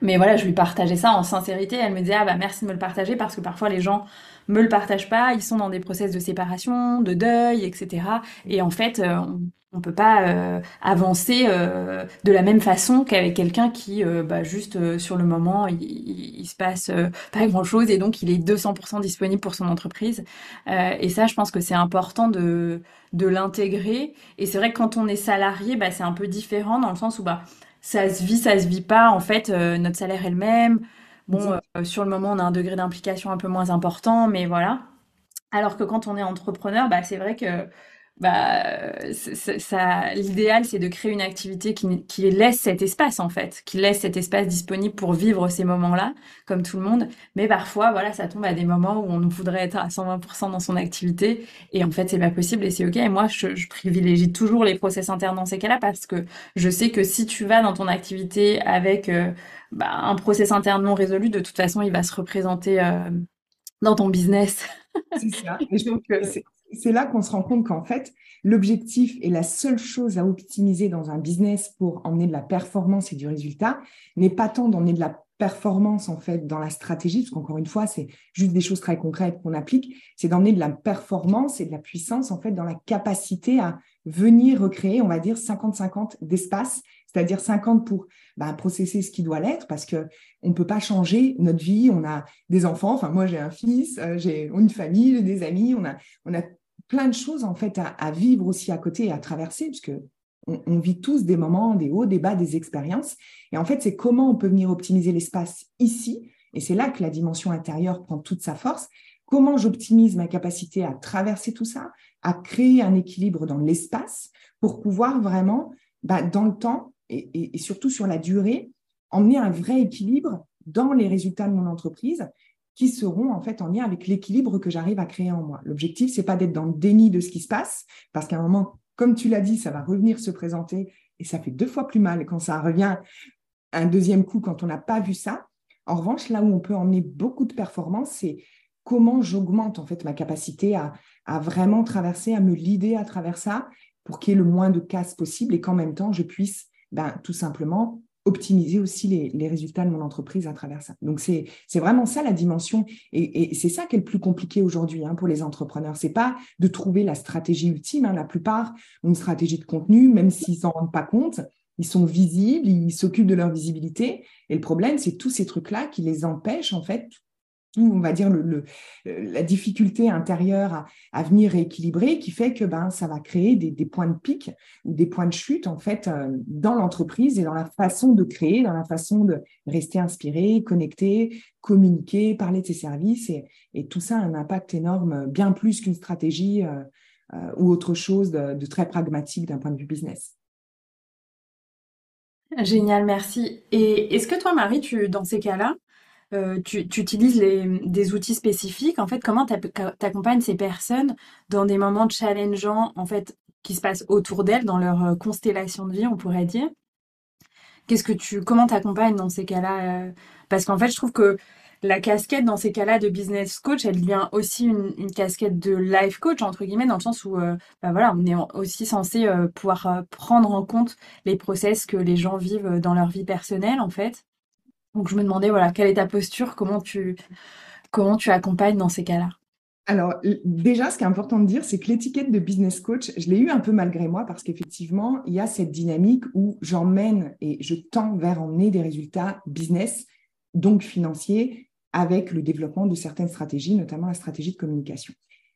Mais voilà, je lui partageais ça en sincérité. Elle me disait ah bah merci de me le partager parce que parfois les gens me le partagent pas, ils sont dans des process de séparation, de deuil, etc. Et en fait, euh, on, peut pas euh, avancer euh, de la même façon qu'avec quelqu'un qui, bah, juste sur le moment, il, il, se passe pas grand chose et donc il est 200% disponible pour son entreprise. et ça, je pense que c'est important de de l'intégrer. Et c'est vrai que quand on est salarié, bah, c'est un peu différent dans le sens où bah ça se vit, ça se vit pas. En fait, euh, notre salaire est le même. Bon, euh, sur le moment, on a un degré d'implication un peu moins important, mais voilà. Alors que quand on est entrepreneur, bah, c'est vrai que bah, ça, l'idéal, c'est de créer une activité qui, qui, laisse cet espace, en fait, qui laisse cet espace disponible pour vivre ces moments-là, comme tout le monde. Mais parfois, voilà, ça tombe à des moments où on voudrait être à 120% dans son activité. Et en fait, c'est pas possible et c'est OK. Et moi, je, je, privilégie toujours les process internes dans ces cas-là parce que je sais que si tu vas dans ton activité avec euh, bah, un process interne non résolu, de toute façon, il va se représenter euh, dans ton business. C'est ça. Et c'est là qu'on se rend compte qu'en fait, l'objectif est la seule chose à optimiser dans un business pour emmener de la performance et du résultat n'est pas tant d'emmener de la performance en fait dans la stratégie, parce qu'encore une fois, c'est juste des choses très concrètes qu'on applique, c'est d'emmener de la performance et de la puissance en fait dans la capacité à venir recréer, on va dire, 50-50 d'espace, c'est-à-dire 50 pour bah, processer ce qui doit l'être, parce que on ne peut pas changer notre vie, on a des enfants, enfin moi j'ai un fils, euh, j'ai une famille, j'ai des amis, on a, on a plein de choses en fait à, vivre aussi à côté et à traverser, puisque on, on, vit tous des moments, des hauts, des bas, des expériences. Et en fait, c'est comment on peut venir optimiser l'espace ici. Et c'est là que la dimension intérieure prend toute sa force. Comment j'optimise ma capacité à traverser tout ça, à créer un équilibre dans l'espace pour pouvoir vraiment, bah, dans le temps et, et surtout sur la durée, emmener un vrai équilibre dans les résultats de mon entreprise qui seront en fait en lien avec l'équilibre que j'arrive à créer en moi. L'objectif, c'est pas d'être dans le déni de ce qui se passe, parce qu'à un moment, comme tu l'as dit, ça va revenir se présenter et ça fait deux fois plus mal quand ça revient un deuxième coup quand on n'a pas vu ça. En revanche, là où on peut emmener beaucoup de performance, c'est comment j'augmente en fait ma capacité à, à vraiment traverser, à me lider à travers ça pour qu'il y ait le moins de casse possible et qu'en même temps, je puisse ben, tout simplement optimiser aussi les, résultats de mon entreprise à travers ça. Donc, c'est vraiment ça la dimension. Et, c'est ça qui est le plus compliqué aujourd'hui hein, pour les entrepreneurs. C'est pas de trouver la stratégie ultime. Hein. La plupart ont une stratégie de contenu, même s'ils s'en rendent pas compte. Ils sont visibles, ils s'occupent de leur visibilité. Et le problème, c'est tous ces trucs-là qui les empêchent, en fait, on va dire, le, la difficulté intérieure à, venir rééquilibrer qui fait que ben, ça va créer des, points de pic ou des points de chute, en fait, euh, dans l'entreprise et dans la façon de créer, dans la façon de rester inspiré, connecté, communiquer, parler de ses services. Et, tout ça a un impact énorme, bien plus qu'une stratégie euh, euh, ou autre chose de très pragmatique d'un point de vue business. Génial, merci. Et est-ce que toi, Marie, tu, dans ces cas-là, euh, tu, utilises des outils spécifiques. En fait, comment tu accompagnes ces personnes dans des moments challengeants, en fait, qui se passent autour d'elles, dans leur euh, constellation de vie, on pourrait dire? Qu'est-ce que tu, comment t'accompagnes dans ces cas-là euh? Parce qu'en fait, je trouve que la casquette dans ces cas-là de business coach, elle devient aussi une, casquette de life coach entre guillemets, dans le sens où, bah voilà, on est aussi censé pouvoir prendre en compte les process que les gens vivent dans leur vie personnelle, en fait. Donc je me demandais, voilà, quelle est ta posture, comment tu, comment tu accompagnes dans ces cas-là? Alors, déjà, ce qui est important de dire, c'est que l'étiquette de business coach, je l'ai eu un peu malgré moi parce qu'effectivement, il y a cette dynamique où j'emmène et je tends vers emmener des résultats business, donc financiers, avec le développement de certaines stratégies, notamment la stratégie de communication.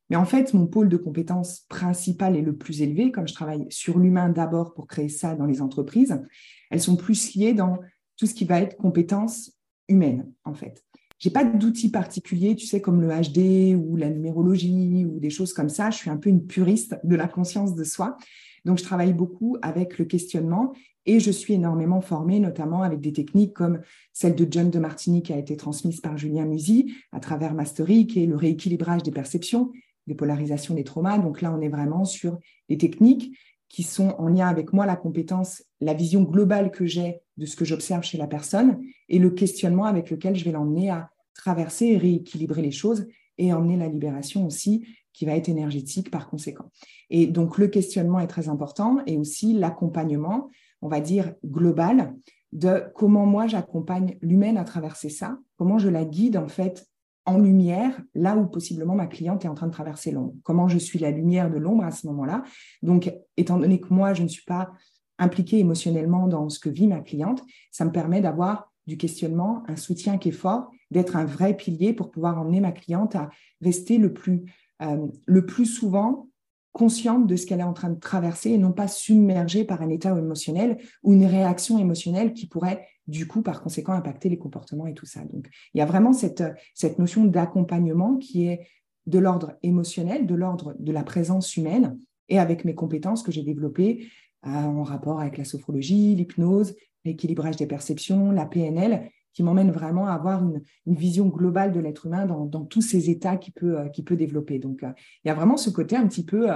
Mais en fait, mon pôle de compétences principal et le plus élevé, comme je travaille sur l'humain d'abord pour créer ça dans les entreprises, elles sont plus liées dans tout ce qui va être compétences humaines, en fait. J'ai pas d'outils particuliers, tu sais, comme le HD ou la numérologie ou des choses comme ça. Je suis un peu une puriste de la conscience de soi. Donc, je travaille beaucoup avec le questionnement et je suis énormément formée, notamment avec des techniques comme celle de John de Martini qui a été transmise par Julien Musi à travers Mastery, qui est le rééquilibrage des perceptions, des polarisations des traumas. Donc là, on est vraiment sur des techniques qui sont en lien avec moi, la compétence, la vision globale que j'ai de ce que j'observe chez la personne et le questionnement avec lequel je vais l'emmener à traverser et rééquilibrer les choses et emmener la libération aussi qui va être énergétique par conséquent. Et donc le questionnement est très important et aussi l'accompagnement, on va dire global, de comment moi j'accompagne l'humaine à traverser ça, comment je la guide en fait en lumière là où possiblement ma cliente est en train de traverser l'ombre. Comment je suis la lumière de l'ombre à ce moment-là. Donc, étant donné que moi, je ne suis pas impliquée émotionnellement dans ce que vit ma cliente, ça me permet d'avoir du questionnement, un soutien qui est fort, d'être un vrai pilier pour pouvoir emmener ma cliente à rester le plus, euh, le plus souvent consciente de ce qu'elle est en train de traverser et non pas submergée par un état émotionnel ou une réaction émotionnelle qui pourrait du coup, par conséquent, impacter les comportements et tout ça. Donc, il y a vraiment cette, cette notion d'accompagnement qui est de l'ordre émotionnel, de l'ordre de la présence humaine, et avec mes compétences que j'ai développées euh, en rapport avec la sophrologie, l'hypnose, l'équilibrage des perceptions, la PNL, qui m'emmène vraiment à avoir une, vision globale de l'être humain dans, tous ces états qu'il peut, euh, peut développer. Donc, euh, il y a vraiment ce côté un petit peu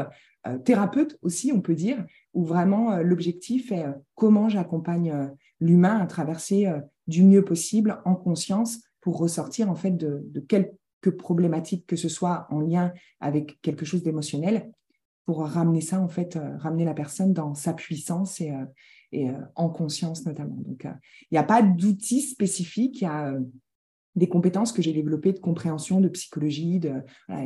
thérapeute aussi, on peut dire, où vraiment l'objectif est comment j'accompagne l'humain à traverser euh, du mieux possible en conscience pour ressortir en fait de, quelques problématiques que ce soit en lien avec quelque chose d'émotionnel pour ramener ça en fait euh, ramener la personne dans sa puissance et, euh, et en conscience notamment donc il n'y a pas d'outils spécifiques il y a des compétences que j'ai développées de compréhension, de psychologie, de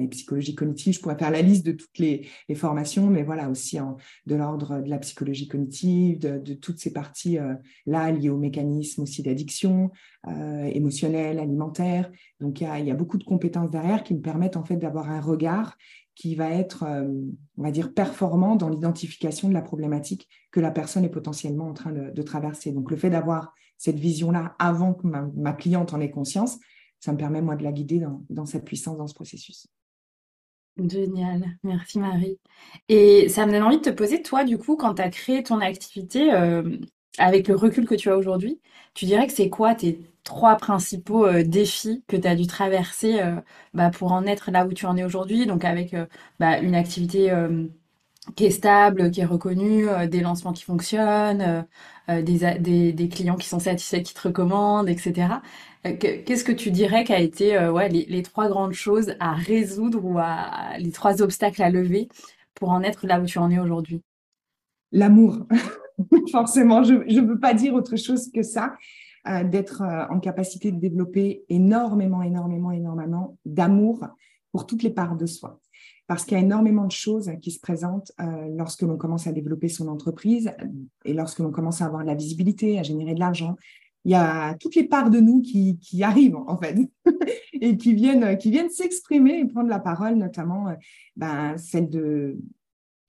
psychologie cognitive. Je pourrais faire la liste de toutes les, formations, mais voilà aussi de l'ordre de la psychologie cognitive, de, toutes ces parties euh, là liées aux mécanismes aussi d'addiction euh, émotionnelle, alimentaire. Donc il y, y, a, beaucoup de compétences derrière qui me permettent en fait d'avoir un regard qui va être, euh, on va dire, performant dans l'identification de la problématique que la personne est potentiellement en train de, traverser. Donc le fait d'avoir cette vision-là avant que ma, cliente en ait conscience, ça me permet, moi, de la guider dans, cette puissance, dans ce processus. Génial, merci Marie. Et ça me donne envie de te poser, toi, du coup, quand tu as créé ton activité, euh, avec le recul que tu as aujourd'hui, tu dirais que c'est quoi tes trois principaux euh, défis que tu as dû traverser euh, bah, pour en être là où tu en es aujourd'hui, donc avec bah, une activité qui est stable, qui est reconnu, euh, des lancements qui fonctionnent, euh, euh, des, des, clients qui sont satisfaits, qui te recommandent, etc. Qu'est-ce que tu dirais qu'a été ouais, les, trois grandes choses à résoudre ou à, les trois obstacles à lever pour en être là où tu en es aujourd'hui? L'amour. Forcément, je ne peux pas dire autre chose que ça. D'être en capacité de développer énormément, énormément, énormément d'amour pour toutes les parts de soi. Parce qu'il y a énormément de choses qui se présentent euh, lorsque l'on commence à développer son entreprise et lorsque l'on commence à avoir de la visibilité, à générer de l'argent, il y a toutes les parts de nous qui, qui arrivent en fait et qui viennent, qui viennent s'exprimer et prendre la parole, notamment ben, celle de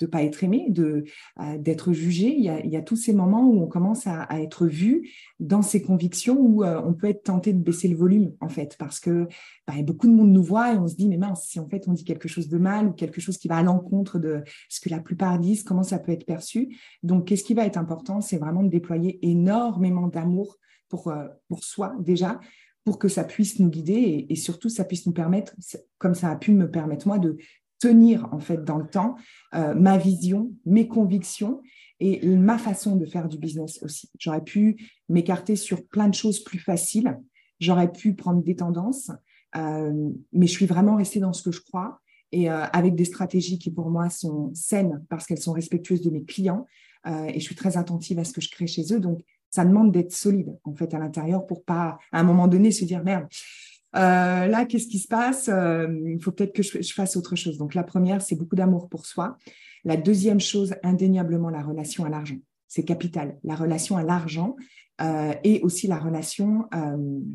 de pas être aimé, de euh, d'être jugé. Il y, a, tous ces moments où on commence à, être vu dans ses convictions, où euh, on peut être tenté de baisser le volume en fait, parce que bah, beaucoup de monde nous voit et on se dit mais mince, si en fait on dit quelque chose de mal ou quelque chose qui va à l'encontre de ce que la plupart disent, comment ça peut être perçu? Donc qu'est-ce qui va être important, c'est vraiment de déployer énormément d'amour pour euh, pour soi déjà pour que ça puisse nous guider et, et, surtout ça puisse nous permettre, comme ça a pu me permettre moi, de tenir en fait dans le temps euh, ma vision, mes convictions et ma façon de faire du business aussi. J'aurais pu m'écarter sur plein de choses plus faciles, j'aurais pu prendre des tendances, euh, mais je suis vraiment restée dans ce que je crois et euh, avec des stratégies qui pour moi sont saines parce qu'elles sont respectueuses de mes clients et je suis très attentive à ce que je crée chez eux. Donc ça demande d'être solide en fait à l'intérieur pour pas à un moment donné se dire merde euh, là, qu'est-ce qui se passe? Euh, Il faut peut-être que je, fasse autre chose. Donc, la première, c'est beaucoup d'amour pour soi. La deuxième chose, indéniablement, la relation à l'argent. C'est capital. La relation à l'argent euh, et aussi la relation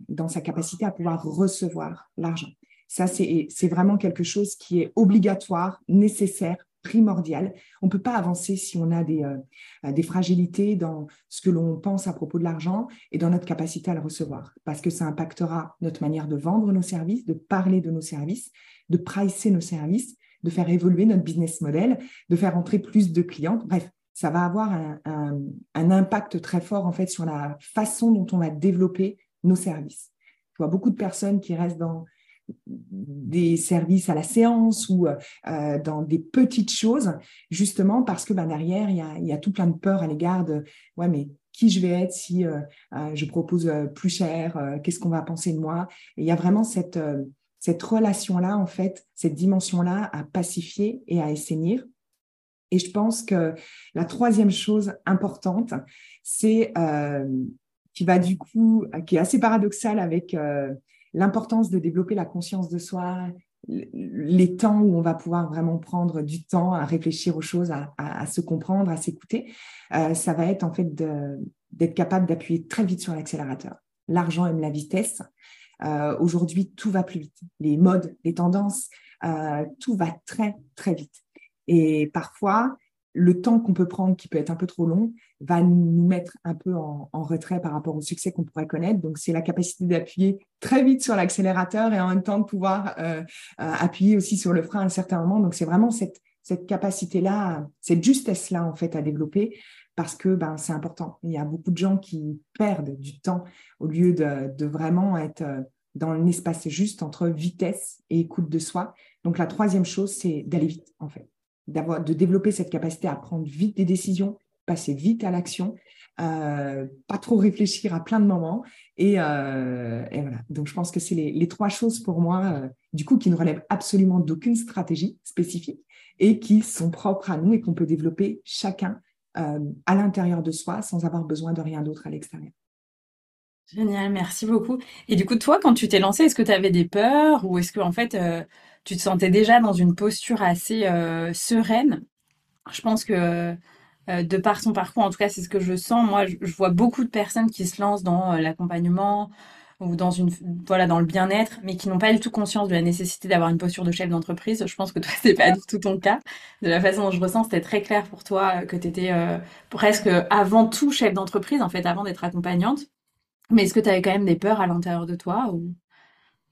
dans sa capacité à pouvoir recevoir l'argent. Ça, c'est vraiment quelque chose qui est obligatoire, nécessaire primordial. On ne peut pas avancer si on a des, euh, des fragilités dans ce que l'on pense à propos de l'argent et dans notre capacité à le recevoir, parce que ça impactera notre manière de vendre nos services, de parler de nos services, de pricer nos services, de faire évoluer notre business model, de faire entrer plus de clients. Bref, ça va avoir un, un impact très fort en fait sur la façon dont on va développer nos services. Je vois beaucoup de personnes qui restent dans des services à la séance ou euh, dans des petites choses, justement parce que ben, derrière, il y, a, tout plein de peur à l'égard de ouais, mais qui je vais être si euh, euh, je propose plus cher, qu'est-ce qu'on va penser de moi? Il y a vraiment cette, relation-là, en fait, cette dimension-là à pacifier et à assainir. Et je pense que la troisième chose importante, c'est qui va du coup, qui est assez paradoxale avec l'importance de développer la conscience de soi, les temps où on va pouvoir vraiment prendre du temps à réfléchir aux choses, à, se comprendre, à s'écouter, euh, ça va être en fait d'être capable d'appuyer très vite sur l'accélérateur. L'argent aime la vitesse. Euh, aujourd'hui, tout va plus vite. Les modes, les tendances, euh, tout va très, très vite. Et parfois, le temps qu'on peut prendre, qui peut être un peu trop long, va nous mettre un peu en, retrait par rapport au succès qu'on pourrait connaître. Donc, c'est la capacité d'appuyer très vite sur l'accélérateur et en même temps de pouvoir euh, euh, appuyer aussi sur le frein à un certain moment. Donc, c'est vraiment cette, capacité-là, cette justesse-là, en fait, à développer parce que ben, c'est important. Il y a beaucoup de gens qui perdent du temps au lieu de, vraiment être euh, dans un espace juste entre vitesse et écoute de soi. Donc, la troisième chose, c'est d'aller vite, en fait d'avoir, de développer cette capacité à prendre vite des décisions, passer vite à l'action, euh, pas trop réfléchir à plein de moments. Et, euh, voilà. Donc, je pense que c'est les, trois choses pour moi, euh, du coup, qui ne relèvent absolument d'aucune stratégie spécifique et qui sont propres à nous et qu'on peut développer chacun à l'intérieur de soi sans avoir besoin de rien d'autre à l'extérieur. Génial, merci beaucoup. Et du coup, toi, quand tu t'es lancé, est-ce que tu avais des peurs ou est-ce que en fait, tu te sentais déjà dans une posture assez euh, sereine? Je pense que euh, de par son parcours, en tout cas, c'est ce que je sens. Moi, je, vois beaucoup de personnes qui se lancent dans euh, l'accompagnement ou dans une voilà dans le bien-être, mais qui n'ont pas du tout conscience de la nécessité d'avoir une posture de chef d'entreprise. Je pense que toi, c'est pas du tout ton cas. De la façon dont je ressens, c'était très clair pour toi que tu étais presque avant tout chef d'entreprise, en fait, avant d'être accompagnante. Mais est-ce que tu avais quand même des peurs à l'intérieur de toi.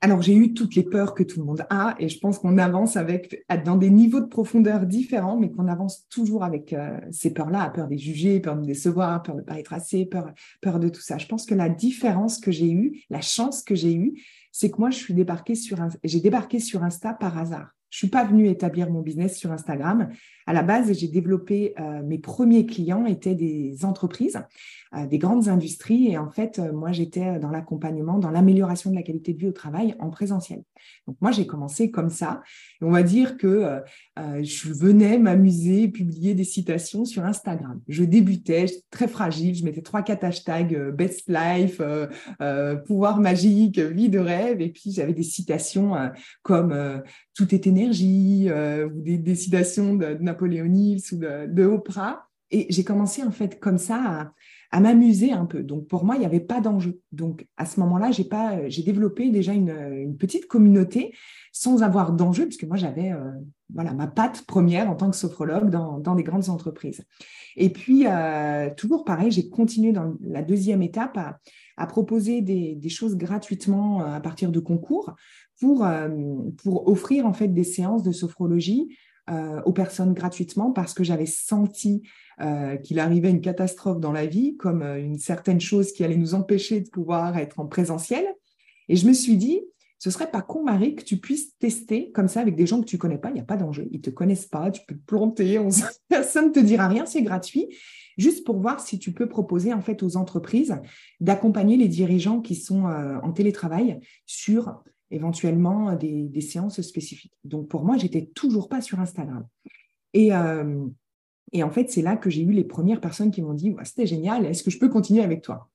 Alors, j'ai eu toutes les peurs que tout le monde a et je pense qu'on avance avec, dans des niveaux de profondeur différents, mais qu'on avance toujours avec euh, ces peurs-là, peur des juger, peur de décevoir, peur de ne pas être assez, peur, peur de tout ça. Je pense que la différence que j'ai eue, la chance que j'ai eue, c'est que moi, je suis j'ai débarqué sur Insta par hasard. Je suis pas venue établir mon business sur Instagram. À la base, j'ai développé euh, mes premiers clients étaient des entreprises, euh, des grandes industries, et en fait, euh, moi, j'étais dans l'accompagnement, dans l'amélioration de la qualité de vie au travail en présentiel. Donc moi, j'ai commencé comme ça. on va dire que je venais m'amuser, publier des citations sur Instagram. Je débutais, très fragile, je mettais trois quatre hashtags best life, pouvoir magique, vie de rêve, et puis j'avais des citations comme tout est énergie, ou des, citations de, de Napoléon Hills ou de, Oprah. et j'ai commencé en fait comme ça à, m'amuser un peu. Donc pour moi, il n'y avait pas d'enjeu. Donc à ce moment-là, j'ai pas, j'ai développé déjà une, petite communauté sans avoir d'enjeu, puisque moi j'avais euh, voilà ma patte première en tant que sophrologue dans, des grandes entreprises. Et puis euh, toujours pareil, j'ai continué dans la deuxième étape à, proposer des, des, choses gratuitement euh, à partir de concours pour, pour offrir en fait des séances de sophrologie euh, aux personnes gratuitement parce que j'avais senti euh, qu'il arrivait une catastrophe dans la vie, comme euh, une certaine chose qui allait nous empêcher de pouvoir être en présentiel. Et je me suis dit, ce serait pas con, Marie, que tu puisses tester comme ça avec des gens que tu connais pas. Il n'y a pas d'enjeu. Ils te connaissent pas. Tu peux te planter. Personne ne te dira rien. C'est gratuit. Juste pour voir si tu peux proposer en fait aux entreprises d'accompagner les dirigeants qui sont en télétravail sur éventuellement des, séances spécifiques. Donc pour moi, j'étais toujours pas sur Instagram. Et, euh, et en fait, c'est là que j'ai eu les premières personnes qui m'ont dit C'était génial, est-ce que je peux continuer avec toi?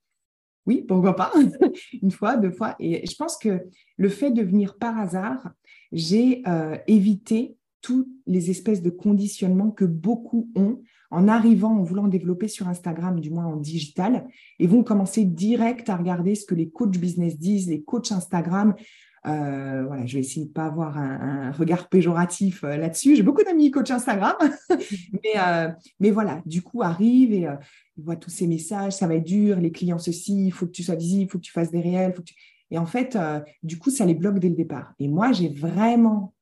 Oui, pourquoi pas Une fois, deux fois. Et je pense que le fait de venir par hasard, j'ai euh, évité toutes les espèces de conditionnements que beaucoup ont en arrivant, en voulant développer sur Instagram, du moins en digital, et vont commencer direct à regarder ce que les coachs business disent, les coachs Instagram, euh, voilà, je vais essayer de pas avoir un, regard péjoratif euh, là-dessus. J'ai beaucoup d'amis coach Instagram, mais, euh, mais voilà, du coup arrive et ils voient tous ces messages, ça va être dur, les clients ceci, il faut que tu sois visible, il faut que tu fasses des réels, et en fait, du coup, ça les bloque dès le départ. Et moi, j'ai vraiment,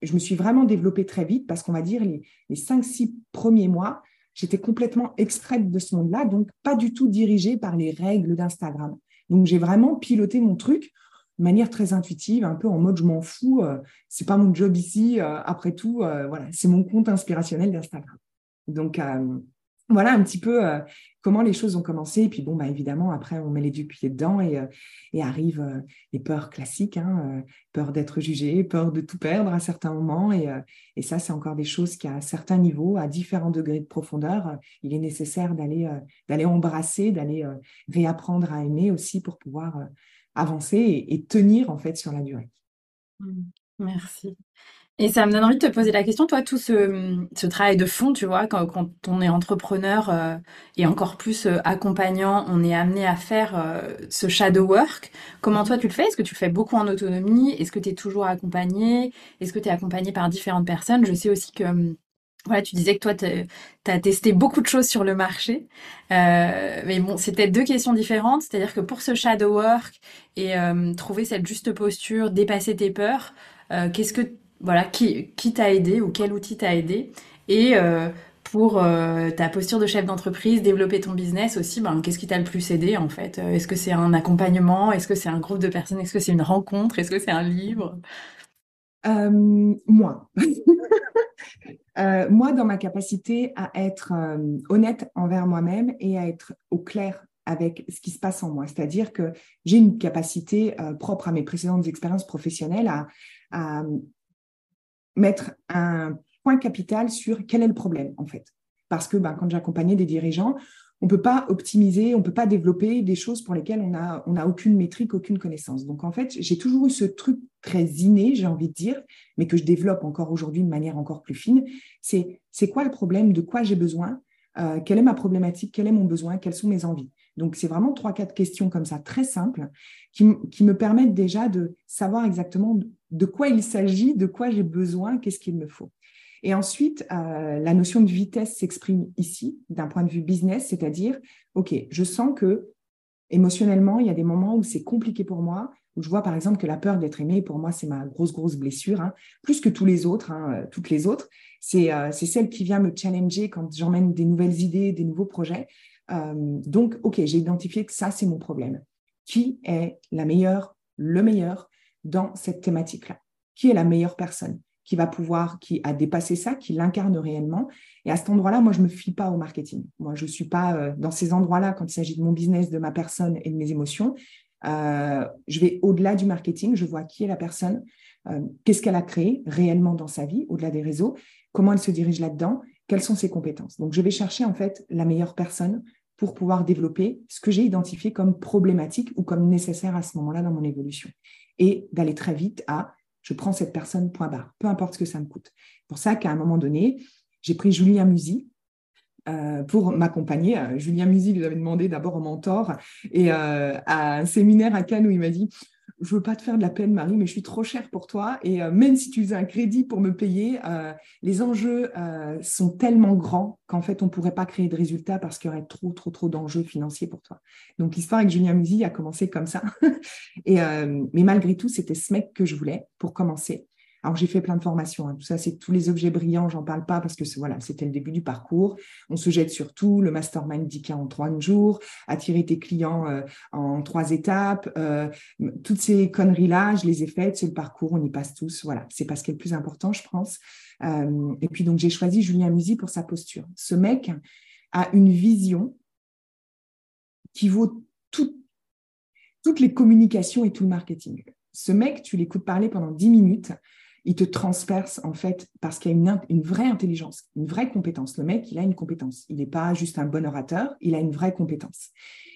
je me suis vraiment développée très vite parce qu'on va dire les, les 5-6 premiers mois, j'étais complètement extraite de ce monde-là, donc pas du tout dirigée par les règles d'Instagram. Donc j'ai vraiment piloté mon truc de manière très intuitive, un peu en mode je m'en fous, euh, c'est pas mon job ici, euh, après tout, euh, voilà, c'est mon compte inspirationnel d'Instagram. Donc voilà un petit peu comment les choses ont commencé. Et puis bon, bah, évidemment, après, on met les deux pieds dedans et, et arrivent les peurs classiques, hein, peur d'être jugé, peur de tout perdre à certains moments. Et, et ça, c'est encore des choses qui, à certains niveaux, à différents degrés de profondeur, il est nécessaire d'aller d'aller embrasser, d'aller réapprendre à aimer aussi pour pouvoir avancer et, tenir en fait sur la durée. Mmh. Merci. Et ça me donne envie de te poser la question, toi, tout ce, travail de fond, tu vois, quand, on est entrepreneur euh, et encore plus euh, accompagnant, on est amené à faire euh, ce shadow work. Comment toi tu le fais? Est-ce que tu le fais beaucoup en autonomie? Est-ce que tu es toujours accompagné? Est-ce que tu es accompagné par différentes personnes? Je sais aussi que voilà, tu disais que toi, tu as testé beaucoup de choses sur le marché. Euh, mais bon, c'était deux questions différentes. C'est-à-dire que pour ce shadow work et euh, trouver cette juste posture, dépasser tes peurs, euh, qu'est-ce que, voilà, qui, qui t'a aidé ou quel outil t'a aidé? Et pour ta posture de chef d'entreprise, développer ton business aussi, ben, qu'est-ce qui t'a le plus aidé en fait? Est-ce que c'est un accompagnement? Est-ce que c'est un groupe de personnes? Est-ce que c'est une rencontre? Est-ce que c'est un livre? Moi. Euh, moi, dans ma capacité à être euh, honnête envers moi-même et à être au clair avec ce qui se passe en moi. C'est-à-dire que j'ai une capacité euh, propre à mes précédentes expériences professionnelles à, mettre un point capital sur quel est le problème, en fait. Parce que ben, quand j'accompagnais des dirigeants, on ne peut pas optimiser, on ne peut pas développer des choses pour lesquelles on n'a on a aucune métrique, aucune connaissance. Donc, en fait, j'ai toujours eu ce truc très inné, j'ai envie de dire, mais que je développe encore aujourd'hui de manière encore plus fine. C'est c'est quoi le problème, de quoi j'ai besoin, euh, quelle est ma problématique, quel est mon besoin, quelles sont mes envies? Donc, c'est vraiment trois, quatre questions comme ça, très simples, qui, qui me permettent déjà de savoir exactement de quoi il s'agit, de quoi j'ai besoin, qu'est-ce qu'il me faut. Et ensuite, euh, la notion de vitesse s'exprime ici d'un point de vue business, c'est-à-dire, OK, je sens que émotionnellement, il y a des moments où c'est compliqué pour moi, où je vois par exemple que la peur d'être aimé, pour moi, c'est ma grosse, grosse blessure, hein, plus que tous les autres, hein, toutes les autres. Euh, c'est celle qui vient me challenger quand j'emmène des nouvelles idées, des nouveaux projets. Euh, donc, OK, j'ai identifié que ça, c'est mon problème. Qui est la meilleure, le meilleur dans cette thématique-là? Qui est la meilleure personne? Qui va pouvoir, qui a dépassé ça, qui l'incarne réellement. Et à cet endroit-là, moi, je ne me fie pas au marketing. Moi, je ne suis pas euh, dans ces endroits-là quand il s'agit de mon business, de ma personne et de mes émotions. Euh, je vais au-delà du marketing, je vois qui est la personne, euh, qu'est-ce qu'elle a créé réellement dans sa vie, au-delà des réseaux, comment elle se dirige là-dedans, quelles sont ses compétences. Donc, je vais chercher en fait la meilleure personne pour pouvoir développer ce que j'ai identifié comme problématique ou comme nécessaire à ce moment-là dans mon évolution. Et d'aller très vite à je prends cette personne, point barre, peu importe ce que ça me coûte. pour ça qu'à un moment donné, j'ai pris Julien Musi, pour m'accompagner. Julien Musi lui avait demandé d'abord au mentor et à un séminaire à Cannes où il m'a dit je veux pas te faire de la peine, Marie, mais je suis trop chère pour toi. Et euh, même si tu faisais un crédit pour me payer, euh, les enjeux euh, sont tellement grands qu'en fait, on ne pourrait pas créer de résultats parce qu'il y aurait trop, trop, trop d'enjeux financiers pour toi. Donc, l'histoire avec Julien Musi a commencé comme ça. et, mais malgré tout, c'était ce mec que je voulais pour commencer. Alors j'ai fait plein de formations, hein. tout ça c'est tous les objets brillants, j'en parle pas parce que voilà, c'était le début du parcours. On se jette sur tout, le mastermind 10K en trois jours, attirer tes clients euh, en trois étapes, euh, toutes ces conneries-là, je les ai faites, c'est le parcours, on y passe tous, voilà, c'est pas ce est le plus important, je pense. Euh, et puis donc j'ai choisi Julien Musi pour sa posture. Ce mec a une vision qui vaut toutes les communications et tout le marketing. Ce mec, tu l'écoutes parler pendant 10 minutes, il te transperce en fait parce qu'il y a une, vraie intelligence, une vraie compétence. Le mec, il a une compétence. Il n'est pas juste un bon orateur, il a une vraie compétence.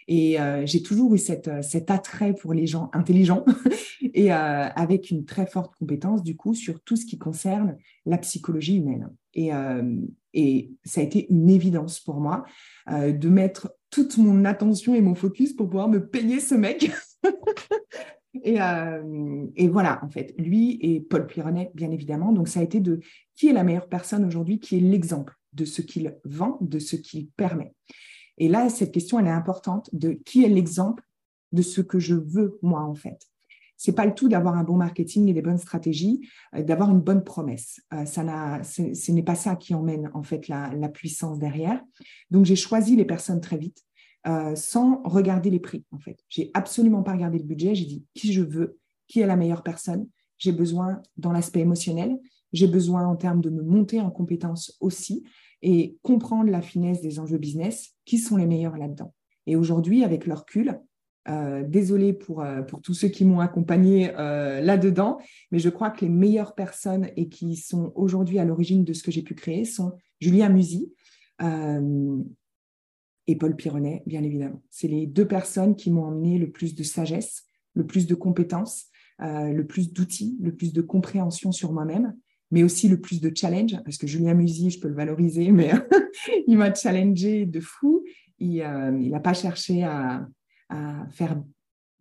Et euh, j'ai toujours eu euh, cet attrait pour les gens intelligents et euh, avec une très forte compétence du coup sur tout ce qui concerne la psychologie humaine. Et ça a été une évidence pour moi de mettre toute mon attention et mon focus pour pouvoir me payer ce mec Euh, et, voilà, en fait, lui et Paul Pironnet, bien évidemment. Donc, ça a été de qui est la meilleure personne aujourd'hui, qui est l'exemple de ce qu'il vend, de ce qu'il permet. Et là, cette question, elle est importante de qui est l'exemple de ce que je veux, moi, en fait. C'est pas le tout d'avoir un bon marketing et des bonnes stratégies, euh, d'avoir une bonne promesse. Euh, ça ce n'est pas ça qui emmène en fait la, la puissance derrière. Donc j'ai choisi les personnes très vite. Euh, sans regarder les prix, en fait. J'ai absolument pas regardé le budget. J'ai dit qui je veux, qui est la meilleure personne? J'ai besoin dans l'aspect émotionnel. J'ai besoin en termes de me monter en compétences aussi et comprendre la finesse des enjeux business, qui sont les meilleurs là-dedans? Et aujourd'hui, avec leur recul, euh, désolé pour, euh, pour tous ceux qui m'ont accompagné là-dedans, mais je crois que les meilleures personnes et qui sont aujourd'hui à l'origine de ce que j'ai pu créer sont Julien Musi, et Paul Pironnet, bien évidemment. C'est les deux personnes qui m'ont emmené le plus de sagesse, le plus de compétences, euh, le plus d'outils, le plus de compréhension sur moi-même, mais aussi le plus de challenge, parce que Julien Musi, je peux le valoriser, mais il m'a challengé de fou. Il n'a euh, pas cherché à, faire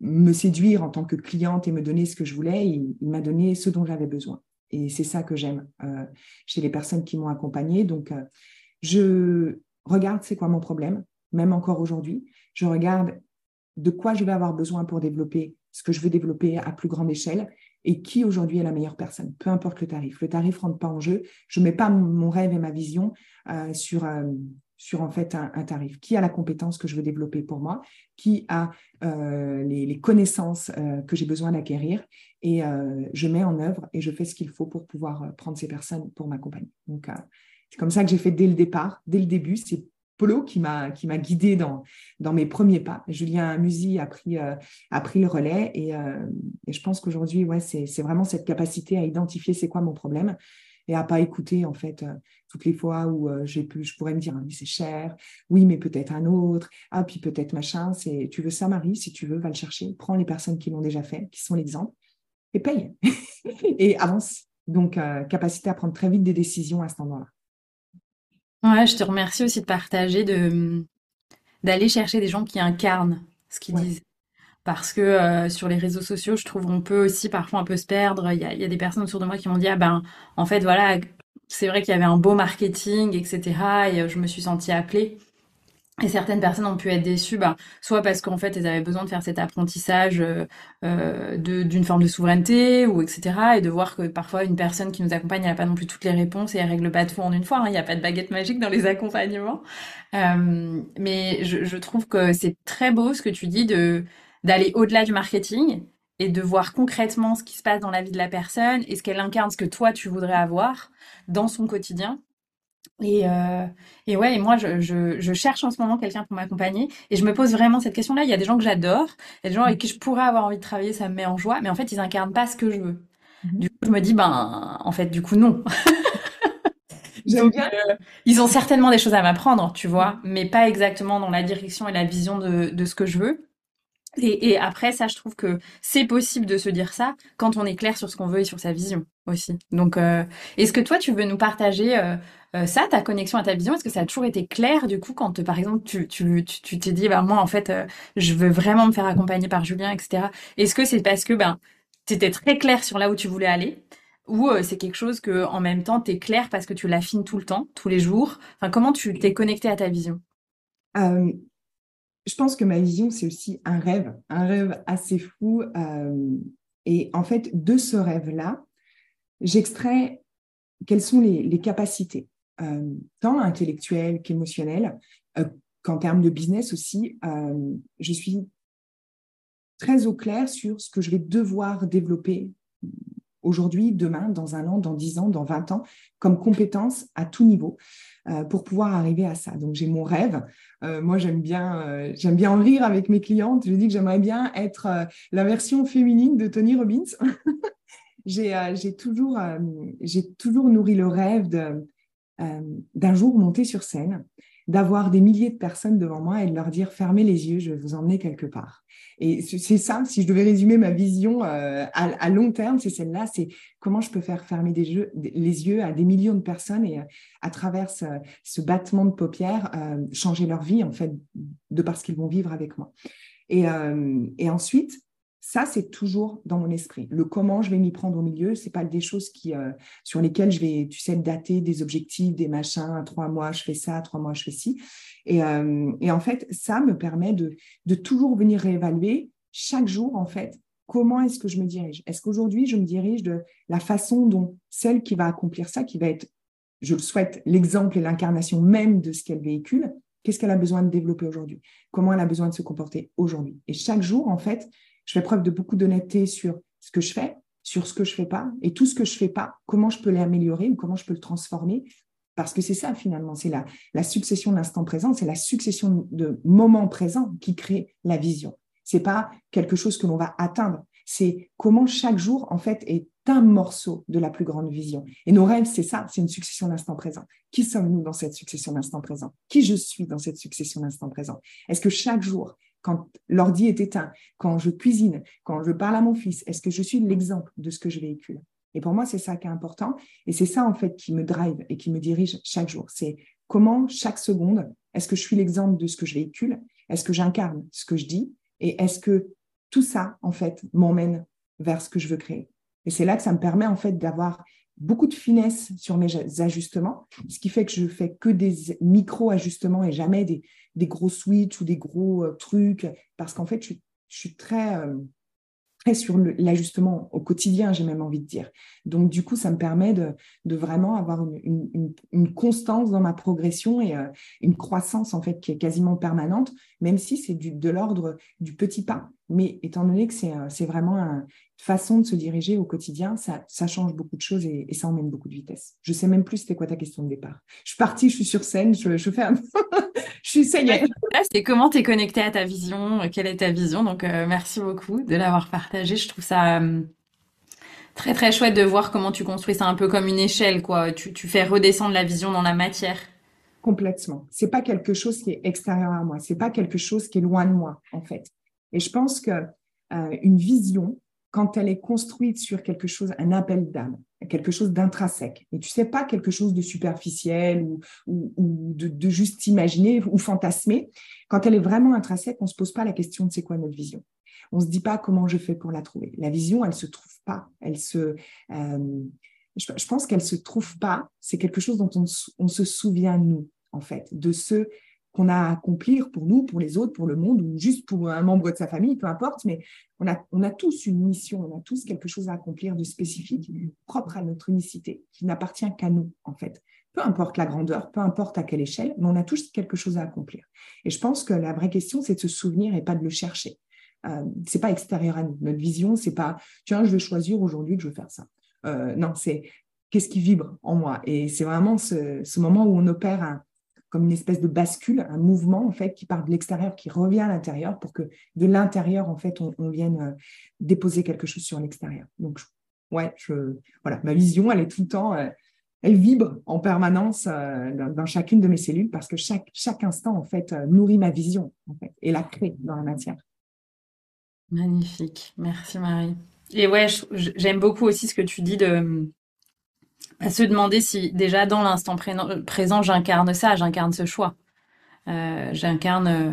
me séduire en tant que cliente et me donner ce que je voulais. Il, m'a donné ce dont j'avais besoin. Et c'est ça que j'aime euh, chez les personnes qui m'ont accompagnée. Donc, je regarde c'est quoi mon problème, même encore aujourd'hui. Je regarde de quoi je vais avoir besoin pour développer ce que je veux développer à plus grande échelle et qui aujourd'hui est la meilleure personne, peu importe le tarif. Le tarif ne rentre pas en jeu. Je ne mets pas mon rêve et ma vision euh, sur, euh, sur en fait un, tarif. Qui a la compétence que je veux développer pour moi? Qui a euh, les, connaissances que j'ai besoin d'acquérir? Et je mets en œuvre et je fais ce qu'il faut pour pouvoir prendre ces personnes pour m'accompagner. Donc, c'est comme ça que j'ai fait dès le départ, dès le début. C'est Polo qui m'a qui m'a guidé dans mes premiers pas. Julien Musi a pris euh, a pris le relais et, euh, je pense qu'aujourd'hui ouais c'est vraiment cette capacité à identifier c'est quoi mon problème et à pas écouter en fait euh, toutes les fois où je pourrais me dire ah, c'est cher oui mais peut-être un autre ah puis peut-être machin c'est tu veux ça Marie si tu veux va le chercher prends les personnes qui l'ont déjà fait qui sont l'exemple et paye et avance donc capacité à prendre très vite des décisions à cet endroit-là Ouais, je te remercie aussi de partager, de d'aller chercher des gens qui incarnent ce qu'ils disent. Parce que euh, sur les réseaux sociaux, je trouve qu'on peut aussi parfois un peu se perdre. Il y a, il y a des personnes autour de moi qui m'ont dit, ah ben, en fait, voilà, c'est vrai qu'il y avait un beau marketing, etc. Et euh, je me suis sentie appelée. Et certaines personnes ont pu être déçues, bah, soit parce qu'en fait elles avaient besoin de faire cet apprentissage euh, euh d'une forme de souveraineté, ou etc. Et de voir que parfois une personne qui nous accompagne, elle n'a pas non plus toutes les réponses et elle règle pas tout en une fois. Hein. Il n'y a pas de baguette magique dans les accompagnements. Euh, mais je, je, trouve que c'est très beau ce que tu dis d'aller au-delà du marketing et de voir concrètement ce qui se passe dans la vie de la personne et ce qu'elle incarne, ce que toi tu voudrais avoir dans son quotidien et, euh, et ouais, et moi, je, je, je cherche en ce moment quelqu'un pour m'accompagner. Et je me pose vraiment cette question-là. Il y a des gens que j'adore, il y a des gens avec qui je pourrais avoir envie de travailler, ça me met en joie, mais en fait, ils incarnent pas ce que je veux. Mhm. Du coup, je me dis, ben, en fait, du coup, non. Euh, ils ont certainement des choses à m'apprendre, tu vois, mais pas exactement dans la direction et la vision de, de ce que je veux. Et, après, ça, je trouve que c'est possible de se dire ça quand on est clair sur ce qu'on veut et sur sa vision aussi. Donc, euh, est-ce que toi, tu veux nous partager euh, euh, ça, ta connexion à ta vision? Est-ce que ça a toujours été clair, du coup, quand, par exemple, tu tu, tu, t'es dit, bah, moi, en fait, je veux vraiment me faire accompagner par Julien, etc. Est-ce que c'est parce que ben, tu étais très clair sur là où tu voulais aller? Ou c'est quelque chose que en même temps, tu es clair parce que tu l'affines tout le temps, tous les jours? Enfin, comment tu t'es connecté à ta vision? Je pense que ma vision, c'est aussi un rêve, un rêve assez fou. Euh, et en fait, de ce rêve-là, j'extrais quelles sont les, capacités, euh, tant intellectuelles qu'émotionnelles, euh, qu'en termes de business aussi. je suis très au clair sur ce que je vais devoir développer aujourd'hui, demain, dans un an, dans dix ans, dans vingt ans, comme compétence à tout niveau pour pouvoir arriver à ça. Donc j'ai mon rêve, euh, moi, j'aime bien, euh, j'aime bien en rire avec mes clientes. Je dis que j'aimerais bien être euh, la version féminine de Tony Robbins. j'ai toujours, j'ai toujours nourri le rêve d'un jour monter sur scène, d'avoir des milliers de personnes devant moi et de leur dire fermez les yeux, je vais vous emmener quelque part. Et c'est ça, si je devais résumer ma vision à, long terme, c'est celle-là, c'est comment je peux faire fermer des les yeux à des millions de personnes et à travers ce, battement de paupières, changer leur vie en fait, de parce qu'ils vont vivre avec moi. Et ensuite, ça, c'est toujours dans mon esprit. Le comment je vais m'y prendre au milieu, c'est pas des choses qui, euh, sur lesquelles je vais, tu sais, dater des objectifs, des machins. Trois mois, je fais ça. Trois mois, je fais ci. Et, euh, en fait, ça me permet de toujours venir réévaluer chaque jour, en fait, comment est-ce que je me dirige? Est-ce qu'aujourd'hui, je me dirige de la façon dont celle qui va accomplir ça, qui va être, je le souhaite, l'exemple et l'incarnation même de ce qu'elle véhicule, qu'est-ce qu'elle a besoin de développer aujourd'hui? Comment elle a besoin de se comporter aujourd'hui? Et chaque jour, en fait, je fais preuve de beaucoup d'honnêteté sur ce que je fais, sur ce que je fais pas, et tout ce que je fais pas, comment je peux l'améliorer ou comment je peux le transformer. Parce que c'est ça finalement, c'est la, la succession d'instants présents, c'est la succession de moments présents qui crée la vision. C'est pas quelque chose que l'on va atteindre, c'est comment chaque jour en fait est un morceau de la plus grande vision. Et nos rêves, c'est ça, c'est une succession d'instants présents. Qui sommes-nous dans cette succession d'instants présents? Qui je suis dans cette succession d'instants présents? Est-ce que chaque jour, quand l'ordi est éteint, quand je cuisine, quand je parle à mon fils, est-ce que je suis l'exemple de ce que je véhicule? Et pour moi, c'est ça qui est important. Et c'est ça, en fait, qui me drive et qui me dirige chaque jour. C'est comment, chaque seconde, est-ce que je suis l'exemple de ce que je véhicule? Est-ce que j'incarne ce que je dis? Et est-ce que tout ça, en fait, m'emmène vers ce que je veux créer? Et c'est là que ça me permet, en fait, d'avoir beaucoup de finesse sur mes ajustements, ce qui fait que je fais que des micro-ajustements et jamais des, gros switches ou des gros euh, trucs, parce qu'en fait, je, suis très, euh, très sur l'ajustement au quotidien, j'ai même envie de dire. Donc, du coup, ça me permet de, vraiment avoir une, une, constance dans ma progression et euh, une croissance, en fait, qui est quasiment permanente, même si c'est de l'ordre du petit pas. Mais étant donné que c'est vraiment une façon de se diriger au quotidien, ça, ça change beaucoup de choses et, ça emmène beaucoup de vitesse. Je sais même plus c'était quoi ta question de départ. Je suis partie, je suis sur scène, je, je fais un... je suis ça C'est comment tu es connecté à ta vision, quelle est ta vision. Donc, euh, merci beaucoup de l'avoir partagé. Je trouve ça euh, très, très chouette de voir comment tu construis ça un peu comme une échelle, quoi. Tu, tu fais redescendre la vision dans la matière. Complètement. C'est pas quelque chose qui est extérieur à moi. C'est pas quelque chose qui est loin de moi, en fait. Et je pense que euh, une vision, quand elle est construite sur quelque chose, un appel d'âme, quelque chose d'intrinsèque, et tu sais pas quelque chose de superficiel ou, ou, de, juste imaginer ou fantasmer, quand elle est vraiment intrinsèque, on se pose pas la question de c'est quoi notre vision. On se dit pas comment je fais pour la trouver. La vision, elle se trouve pas. Elle se, euh, je, pense qu'elle se trouve pas. C'est quelque chose dont on, on se souvient nous, en fait, de ce qu'on a à accomplir pour nous, pour les autres, pour le monde, ou juste pour un membre de sa famille, peu importe, mais on a, on a tous une mission, on a tous quelque chose à accomplir de spécifique, propre à notre unicité, qui n'appartient qu'à nous, en fait. Peu importe la grandeur, peu importe à quelle échelle, mais on a tous quelque chose à accomplir. Et je pense que la vraie question, c'est de se souvenir et pas de le chercher. Euh, c'est pas extérieur à nous. Notre vision, c'est pas tiens, je vais choisir aujourd'hui que je veux faire ça. Euh, non, c'est qu'est-ce qui vibre en moi. Et c'est vraiment ce, ce moment où on opère un, comme une espèce de bascule, un mouvement en fait qui part de l'extérieur, qui revient à l'intérieur pour que de l'intérieur en fait on, vienne euh, déposer quelque chose sur l'extérieur. Donc ouais, je, voilà, ma vision elle est tout le temps, euh, elle vibre en permanence euh, dans, chacune de mes cellules parce que chaque chaque instant en fait nourrit ma vision en fait et la crée dans la matière. Magnifique. Merci Marie. Et ouais, j'aime beaucoup aussi ce que tu dis de à se demander si déjà dans l'instant présent, j'incarne ça, j'incarne ce choix. Euh, j'incarne euh,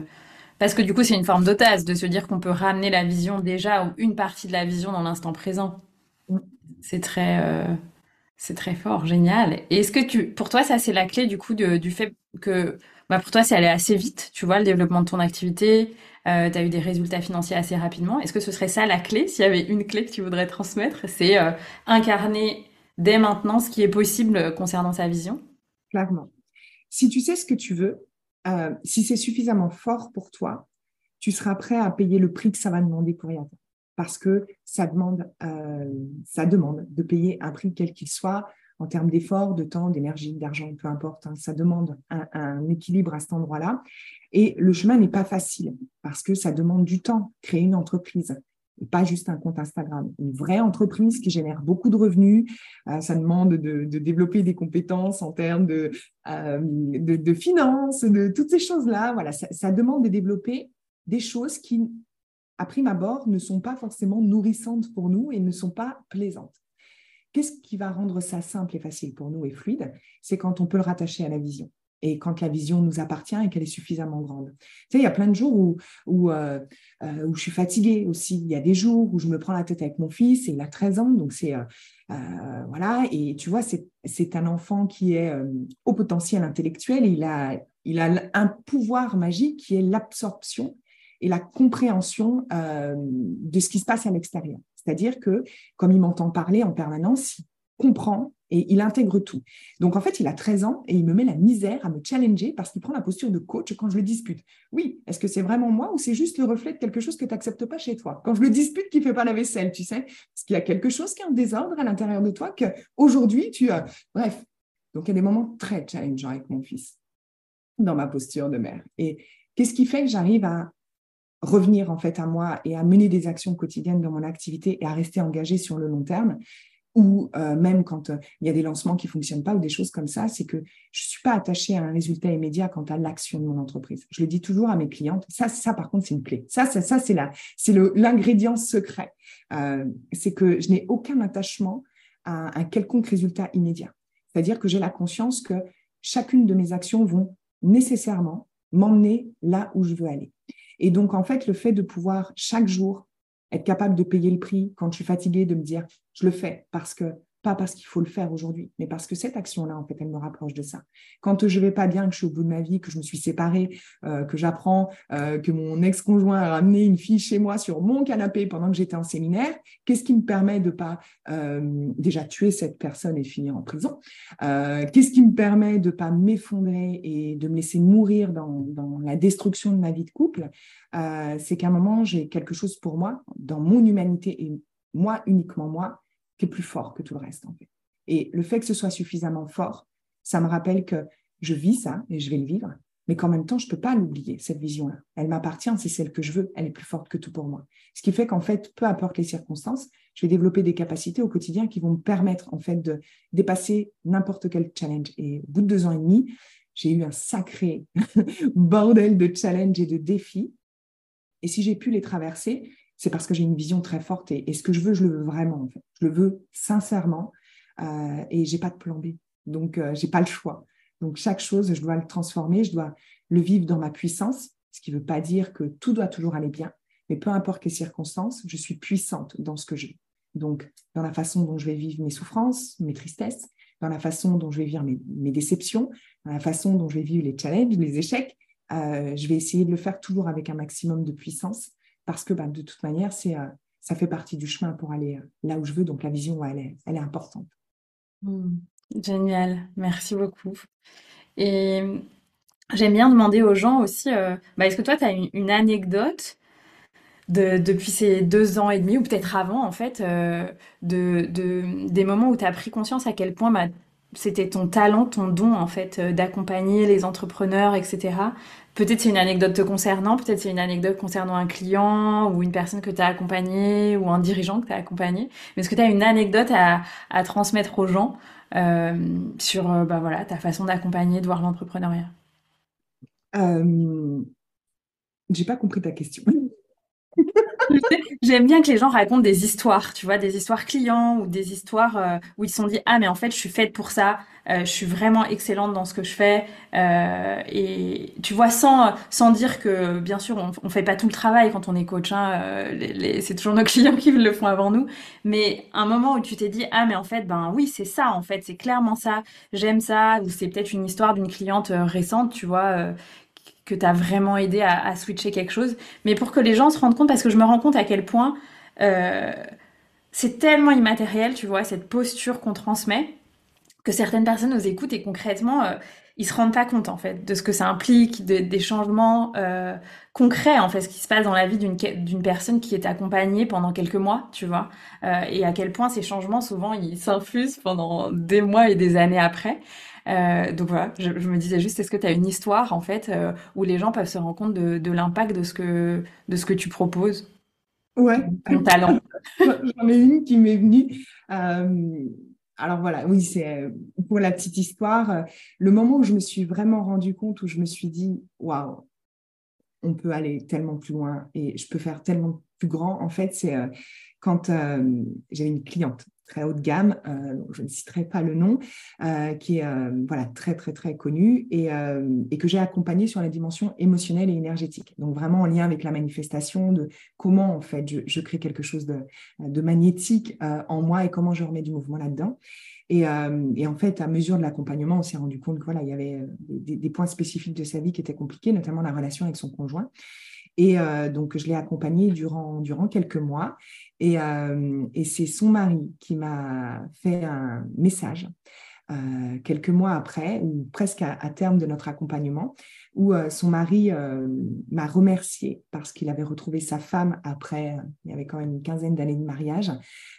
parce que du coup c'est une forme d'autase de se dire qu'on peut ramener la vision déjà ou une partie de la vision dans l'instant présent. C'est très euh, c'est très fort, génial. Et est-ce que tu pour toi ça c'est la clé du coup du fait que bah, pour toi c'est allé assez vite, tu vois le développement de ton activité, tu as eu des résultats financiers assez rapidement. Est-ce que ce serait ça la clé? S'il y avait une clé que tu voudrais transmettre, c'est incarner dès maintenant ce qui est possible concernant sa vision Clairement. Si tu sais ce que tu veux, euh, si c'est suffisamment fort pour toi, tu seras prêt à payer le prix que ça va demander pour y atteindre. Parce que ça demande, euh, ça demande de payer un prix quel qu'il soit en termes d'effort, de temps, d'énergie, d'argent, peu importe. Hein. ça demande un, équilibre à cet endroit-là. Et le chemin n'est pas facile parce que ça demande du temps, créer une entreprise pas juste un compte Instagram. Une vraie entreprise qui génère beaucoup de revenus. Euh, ça demande de, développer des compétences en termes de, euh, de, finances, de toutes ces choses-là. Voilà, ça, demande de développer des choses qui, à prime abord, ne sont pas forcément nourrissantes pour nous et ne sont pas plaisantes. Qu'est-ce qui va rendre ça simple et facile pour nous et fluide? C'est quand on peut le rattacher à la vision et quand la vision nous appartient et qu'elle est suffisamment grande. Tu sais, il y a plein de jours où, euh, euh, où, je suis fatiguée aussi. Il y a des jours où je me prends la tête avec mon fils et il a 13 ans, donc c'est... Euh, voilà, et tu vois, c'est un enfant qui est au potentiel intellectuel. il a, il a un pouvoir magique qui est l'absorption et la compréhension de ce qui se passe à l'extérieur. C'est-à-dire que, comme il m'entend parler en permanence, comprend et il intègre tout. Donc en fait, il a 13 ans et il me met la misère à me challenger parce qu'il prend la posture de coach quand je le dispute. Oui, est-ce que c'est vraiment moi ou c'est juste le reflet de quelque chose que tu n'acceptes pas chez toi? Quand je le dispute qu'il ne fait pas la vaisselle, tu sais, parce qu'il y a quelque chose qui est en désordre à l'intérieur de toi que aujourd'hui tu as. Bref, donc il y a des moments très challengeants avec mon fils dans ma posture de mère. Et qu'est-ce qui fait que j'arrive à revenir en fait à moi et à mener des actions quotidiennes dans mon activité et à rester engagée sur le long terme? Ou euh, même quand euh, il y a des lancements qui fonctionnent pas ou des choses comme ça, c'est que je suis pas attachée à un résultat immédiat quant à l'action de mon entreprise. Je le dis toujours à mes clientes. Ça, ça par contre, c'est une clé. Ça, ça, ça c'est la, c'est l'ingrédient secret. Euh, c'est que je n'ai aucun attachement à un quelconque résultat immédiat. C'est-à-dire que j'ai la conscience que chacune de mes actions vont nécessairement m'emmener là où je veux aller. Et donc, en fait, le fait de pouvoir chaque jour être capable de payer le prix quand je suis fatiguée, de me dire je le fais parce que pas parce qu'il faut le faire aujourd'hui, mais parce que cette action-là, en fait, elle me rapproche de ça. Quand je vais pas bien, que je suis au bout de ma vie, que je me suis séparée, euh, que j'apprends euh, que mon ex-conjoint a ramené une fille chez moi sur mon canapé pendant que j'étais en séminaire, qu'est-ce qui me permet de pas euh, déjà tuer cette personne et finir en prison Qu'est-ce qui me permet de pas m'effondrer et de me laisser mourir dans, dans la destruction de ma vie de couple C'est qu'à un moment, j'ai quelque chose pour moi, dans mon humanité et moi uniquement moi, plus fort que tout le reste, en fait. Et le fait que ce soit suffisamment fort, ça me rappelle que je vis ça et je vais le vivre, mais qu'en même temps, je peux pas l'oublier, cette vision-là. Elle m'appartient, c'est celle que je veux, elle est plus forte que tout pour moi. Ce qui fait qu'en fait, peu importe les circonstances, je vais développer des capacités au quotidien qui vont me permettre, en fait, de dépasser n'importe quel challenge. Et au bout de deux ans et demi, j'ai eu un sacré bordel de challenges et de défis. Et si j'ai pu les traverser, c'est parce que j'ai une vision très forte et, ce que je veux, je le veux vraiment. Je le veux sincèrement euh, et j'ai pas de plan B. Donc, euh, j'ai pas le choix. Donc, chaque chose, je dois le transformer, je dois le vivre dans ma puissance, ce qui ne veut pas dire que tout doit toujours aller bien, mais peu importe les circonstances, je suis puissante dans ce que je. Donc, dans la façon dont je vais vivre mes souffrances, mes tristesses, dans la façon dont je vais vivre mes, déceptions, dans la façon dont je vais vivre les challenges, les échecs, euh, je vais essayer de le faire toujours avec un maximum de puissance parce que bah, de toute manière, c'est, euh, ça fait partie du chemin pour aller euh, là où je veux. Donc la vision, elle, est, elle est importante. Mmh. Génial, merci beaucoup. Et j'aime bien demander aux gens aussi, euh, bah, est-ce que toi, tu as une, anecdote de, depuis ces deux ans et demi, ou peut-être avant, en fait, de, de, des moments où tu as pris conscience à quel point bah, c'était ton talent, ton don, en fait, d'accompagner les entrepreneurs, etc. Peut-être c'est une anecdote te concernant, peut-être c'est une anecdote concernant un client ou une personne que tu as accompagné ou un dirigeant que tu as accompagné. Mais est-ce que tu as une anecdote à, à transmettre aux gens euh, sur euh, bah voilà, ta façon d'accompagner, de voir l'entrepreneuriat? Euh, J'ai pas compris ta question. J'aime bien que les gens racontent des histoires, tu vois, des histoires clients ou des histoires euh, où ils se sont dit ah mais en fait je suis faite pour ça, euh, je suis vraiment excellente dans ce que je fais. Euh, et tu vois sans sans dire que bien sûr on, on fait pas tout le travail quand on est coach, hein, c'est toujours nos clients qui le font avant nous, mais un moment où tu t'es dit ah mais en fait ben oui c'est ça en fait c'est clairement ça, j'aime ça ou c'est peut-être une histoire d'une cliente récente, tu vois que tu as vraiment aidé à, switcher quelque chose, mais pour que les gens se rendent compte, parce que je me rends compte à quel point euh, c'est tellement immatériel, tu vois, cette posture qu'on transmet, que certaines personnes nous écoutent et concrètement, euh, ils se rendent pas compte en fait de ce que ça implique, des changements euh, concrets en fait, ce qui se passe dans la vie d'une personne qui est accompagnée pendant quelques mois, tu vois, et à quel point ces changements souvent ils s'infusent pendant des mois et des années après. Euh, donc voilà, je, me disais juste, est-ce que tu as une histoire en fait euh, où les gens peuvent se rendre compte de, l'impact de ce que de ce que tu proposes? Ouais. Ton talent. J'en ai une qui m'est venue. Euh, alors voilà, oui, c'est pour la petite histoire. Le moment où je me suis vraiment rendu compte, où je me suis dit, waouh, on peut aller tellement plus loin et je peux faire tellement plus grand, en fait, c'est quand j'avais une cliente très haut de gamme, euh, je ne citerai pas le nom, euh, qui est euh, voilà, très, très, très connu et, et que j'ai accompagné sur la dimension émotionnelle et énergétique. Donc, vraiment en lien avec la manifestation de comment, en fait, je, crée quelque chose de, magnétique en moi et comment je remets du mouvement là-dedans. Et, et, en fait, à mesure de l'accompagnement, on s'est rendu compte qu'il voilà, il y avait des, points spécifiques de sa vie qui étaient compliqués, notamment la relation avec son conjoint. Et donc, je l'ai accompagnée durant, durant quelques mois. Et, euh, et c'est son mari qui m'a fait un message euh, quelques mois après, ou presque à, terme de notre accompagnement, où son mari m'a remercié parce qu'il avait retrouvé sa femme après, il y avait quand même une quinzaine d'années de mariage.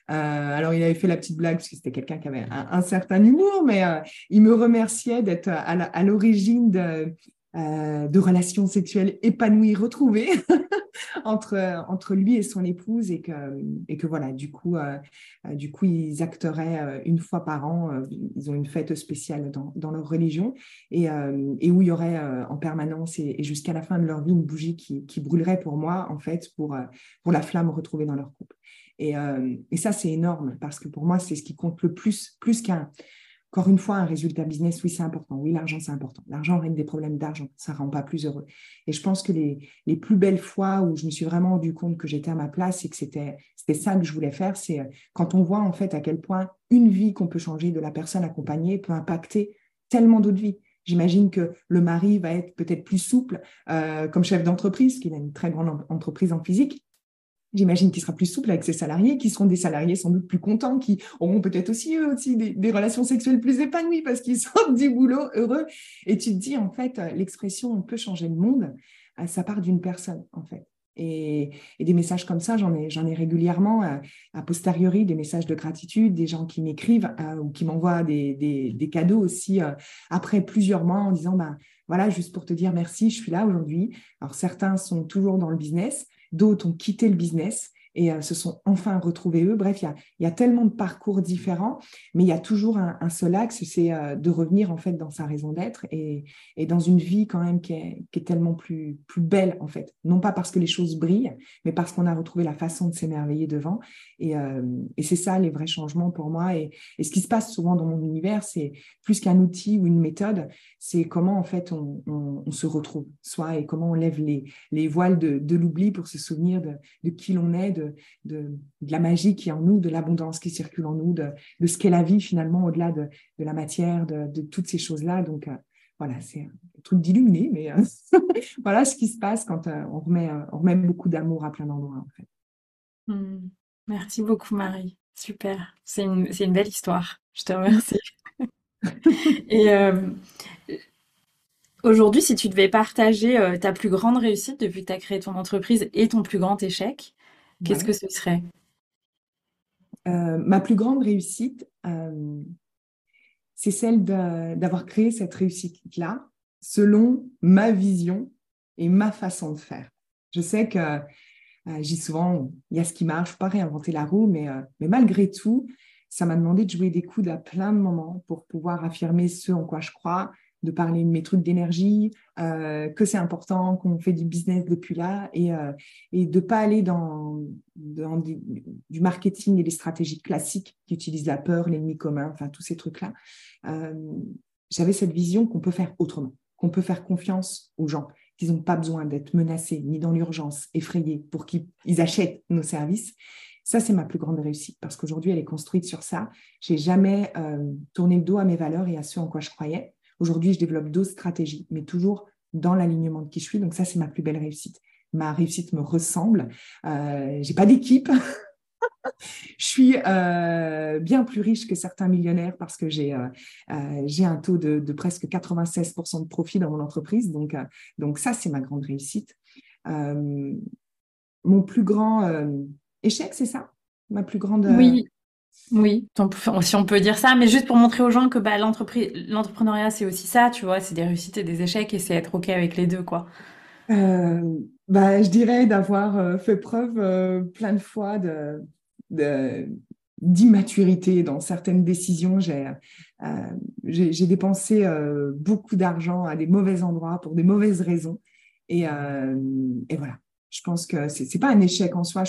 alors, il avait fait la petite blague parce que c'était quelqu'un qui avait un, certain humour, mais il me remerciait d'être à l'origine de, euh, de relations sexuelles épanouies, retrouvées entre, entre lui et son épouse et que, et que voilà, du coup, euh, euh, du coup, ils acteraient une fois par an, ils ont une fête spéciale dans, dans leur religion et, et, où il y aurait en permanence et, jusqu'à la fin de leur vie une bougie qui, qui, brûlerait pour moi, en fait, pour, pour la flamme retrouvée dans leur couple. Et, et ça, c'est énorme parce que pour moi, c'est ce qui compte le plus, plus qu'un encore une fois, un résultat business, oui, c'est important. Oui, l'argent, c'est important. L'argent règle des problèmes d'argent. Ça ne rend pas plus heureux. Et je pense que les, les, plus belles fois où je me suis vraiment rendu compte que j'étais à ma place et que c'était, ça que je voulais faire, c'est euh, quand on voit en fait à quel point une vie qu'on peut changer de la personne accompagnée peut impacter tellement d'autres vies. J'imagine que le mari va être peut-être plus souple euh, comme chef d'entreprise, qu'il a une très grande entreprise en physique, J'imagine qu'il sera plus souple avec ses salariés, qui seront des salariés sans doute plus contents, qui auront peut-être aussi eux aussi des, relations sexuelles plus épanouies parce qu'ils sortent du boulot heureux. Et tu te dis, en fait, l'expression on peut changer le monde, euh, ça part d'une personne, en fait. Et, des messages comme ça, j'en ai, ai régulièrement, euh, a posteriori, des messages de gratitude, des gens qui m'écrivent euh, ou qui m'envoient des, des, cadeaux aussi après plusieurs mois en disant, ben, voilà, juste pour te dire merci, je suis là aujourd'hui. Alors certains sont toujours dans le business, d'autres ont quitté le business et euh, se sont enfin retrouvés eux. Bref, il y a, tellement de parcours différents, mais il y a toujours un, seul axe, c'est euh, de revenir en fait dans sa raison d'être et, dans une vie quand même qui est, tellement plus, belle en fait. Non pas parce que les choses brillent, mais parce qu'on a retrouvé la façon de s'émerveiller devant. Et, euh, c'est ça les vrais changements pour moi. Et, ce qui se passe souvent dans mon univers, c'est plus qu'un outil ou une méthode, c'est comment en fait on, se retrouve, soit et comment on lève les, les voiles de, l'oubli pour se souvenir de, qui l'on est, la magie qui est en nous, de l'abondance qui circule en nous, de, ce qu'est la vie finalement au-delà de, la matière, de, toutes ces choses-là. Donc euh, voilà, c'est un truc d'illuminé, mais euh, voilà ce qui se passe quand euh, on, remet, on remet beaucoup d'amour à plein d'endroits en fait. Hmm. Merci beaucoup Marie, super, c'est une, une, belle histoire, je te remercie. Et Aujourd'hui, si tu devais partager ta plus grande réussite depuis que tu as créé ton entreprise et ton plus grand échec, Qu'est-ce que ce serait? Euh, Ma plus grande réussite, euh, c'est celle d'avoir créé cette réussite-là selon ma vision et ma façon de faire. Je sais que euh, j'ai souvent, il y a ce qui marche, pas réinventer la roue, mais, mais malgré tout, ça m'a demandé de jouer des coudes à plein de moments pour pouvoir affirmer ce en quoi je crois, de parler de mes trucs d'énergie, euh, que c'est important, qu'on fait du business depuis là et, euh, et de ne pas aller dans, du, marketing et des stratégies classiques qui utilisent la peur, l'ennemi commun, enfin tous ces trucs-là. Euh, j'avais cette vision qu'on peut faire autrement, qu'on peut faire confiance aux gens, qu'ils n'ont pas besoin d'être menacés ni dans l'urgence, effrayés pour qu'ils achètent nos services. Ça, c'est ma plus grande réussite parce qu'aujourd'hui, elle est construite sur ça. J'ai jamais tourné le dos à mes valeurs et à ce en quoi je croyais. Aujourd'hui, je développe d'autres stratégies, mais toujours dans l'alignement de qui je suis. Donc ça, c'est ma plus belle réussite. Ma réussite me ressemble. Euh, j'ai pas d'équipe. je suis euh, bien plus riche que certains millionnaires parce que j'ai euh, euh, un taux de, de, presque 96% de profit dans mon entreprise. Donc, donc ça, c'est ma grande réussite. mon plus grand échec, c'est ça? Ma plus grande. Oui, oui, si on peut dire ça, mais juste pour montrer aux gens que bah, l'entrepreneuriat, c'est aussi ça, tu vois, c'est des réussites et des échecs et c'est être OK avec les deux, quoi. Euh, bah, je dirais d'avoir euh, fait preuve euh, plein de fois d'immaturité dans certaines décisions. J'ai, dépensé beaucoup d'argent à des mauvais endroits pour des mauvaises raisons. Et, voilà, je pense que c'est, c'est pas un échec en soi.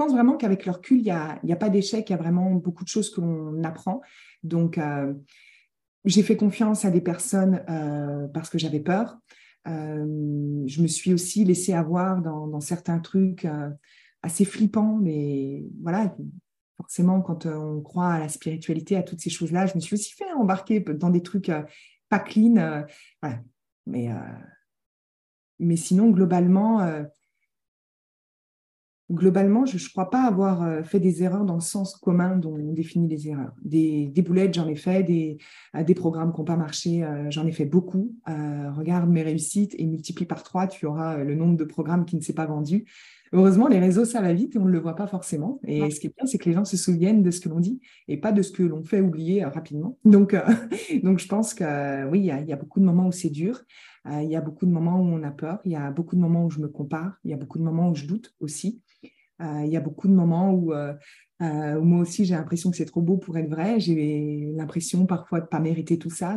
Pense vraiment qu'avec le recul, il n'y a, pas d'échec, il y a vraiment beaucoup de choses que l'on apprend. Donc, euh, j'ai fait confiance à des personnes euh, parce que j'avais peur. Euh, je me suis aussi laissée avoir dans, certains trucs assez flippants, mais voilà, forcément, quand on croit à la spiritualité, à toutes ces choses-là, je me suis aussi fait embarquer dans des trucs pas clean. mais sinon, globalement, globalement, je ne crois pas avoir euh, fait des erreurs dans le sens commun dont on définit les erreurs. Des, des boulettes, j'en ai fait, des, euh, des programmes qui n'ont pas marché, euh, j'en ai fait beaucoup. regarde mes réussites et multiplie par trois, tu auras le nombre de programmes qui ne s'est pas vendu. Heureusement, les réseaux, ça va vite et on ne le voit pas forcément. Et ce qui est bien, c'est que les gens se souviennent de ce que l'on dit et pas de ce que l'on fait oublier rapidement. Donc, donc, je pense que oui, il y, y, a beaucoup de moments où c'est dur. il y a beaucoup de moments où on a peur. Il y a beaucoup de moments où je me compare. Il y a beaucoup de moments où je doute aussi. Euh, il y a beaucoup de moments euh, euh, où, moi aussi j'ai l'impression que c'est trop beau pour être vrai. J'ai l'impression parfois de ne pas mériter tout ça,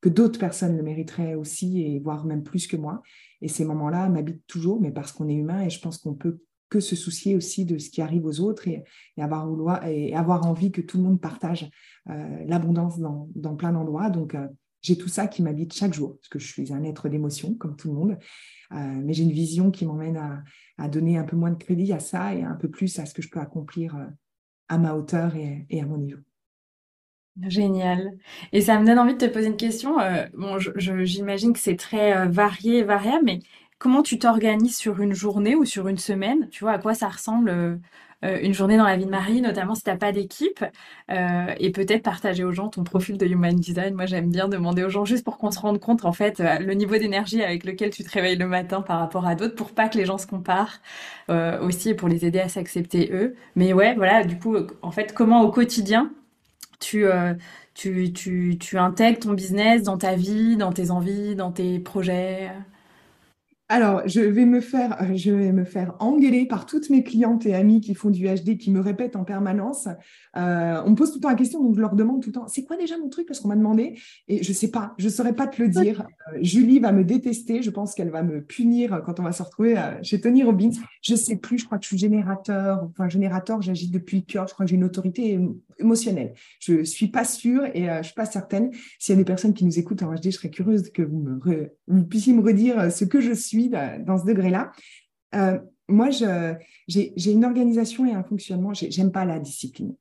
que d'autres personnes le mériteraient aussi, et voire même plus que moi. Et ces moments-là m'habitent toujours, mais parce qu'on est humain et je pense qu'on peut que se soucier aussi de ce qui arrive aux autres et, avoir, envie que tout le monde partage l'abondance dans, plein d'endroits. Donc, j'ai tout ça qui m'habite chaque jour, parce que je suis un être d'émotion, comme tout le monde. Mais j'ai une vision qui m'emmène à, donner un peu moins de crédit à ça et un peu plus à ce que je peux accomplir euh, à ma hauteur et, à mon niveau. Génial. Et ça me donne envie de te poser une question. Euh, bon, j'imagine que c'est très varié et variable, mais comment tu t'organises sur une journée ou sur une semaine Tu vois, à quoi ça ressemble euh, une journée dans la vie de Marie, notamment si tu n'as pas d'équipe, euh, et peut-être partager aux gens ton profil de Human Design. Moi, j'aime bien demander aux gens juste pour qu'on se rende compte, en fait, euh, le niveau d'énergie avec lequel tu te réveilles le matin par rapport à d'autres, pour pas que les gens se comparent aussi, et pour les aider à s'accepter eux. Mais ouais, voilà, du coup, en fait, comment au quotidien tu, tu, tu, tu intègres ton business dans ta vie, dans tes envies, dans tes projets? Alors, je vais me faire, euh, je vais me faire engueuler par toutes mes clientes et amies qui font du HD, qui me répètent en permanence. Euh, on me pose tout le temps la question, donc je leur demande tout le temps, c'est quoi déjà mon truc? Parce qu'on m'a demandé, et je ne sais pas, je ne saurais pas te le dire. Euh, Julie va me détester, je pense qu'elle va me punir quand on va se retrouver chez Tony Robbins. Je ne sais plus, je crois que je suis générateur, enfin générateur, j'agis depuis le cœur, je crois que j'ai une autorité émotionnelle. Je ne suis pas sûre et je ne suis pas certaine. S'il y a des personnes qui nous écoutent en HD, je serais curieuse que vous, puissiez me redire ce que je suis dans ce degré-là. Euh, moi, j'ai une organisation et un fonctionnement. J'aime pas la discipline.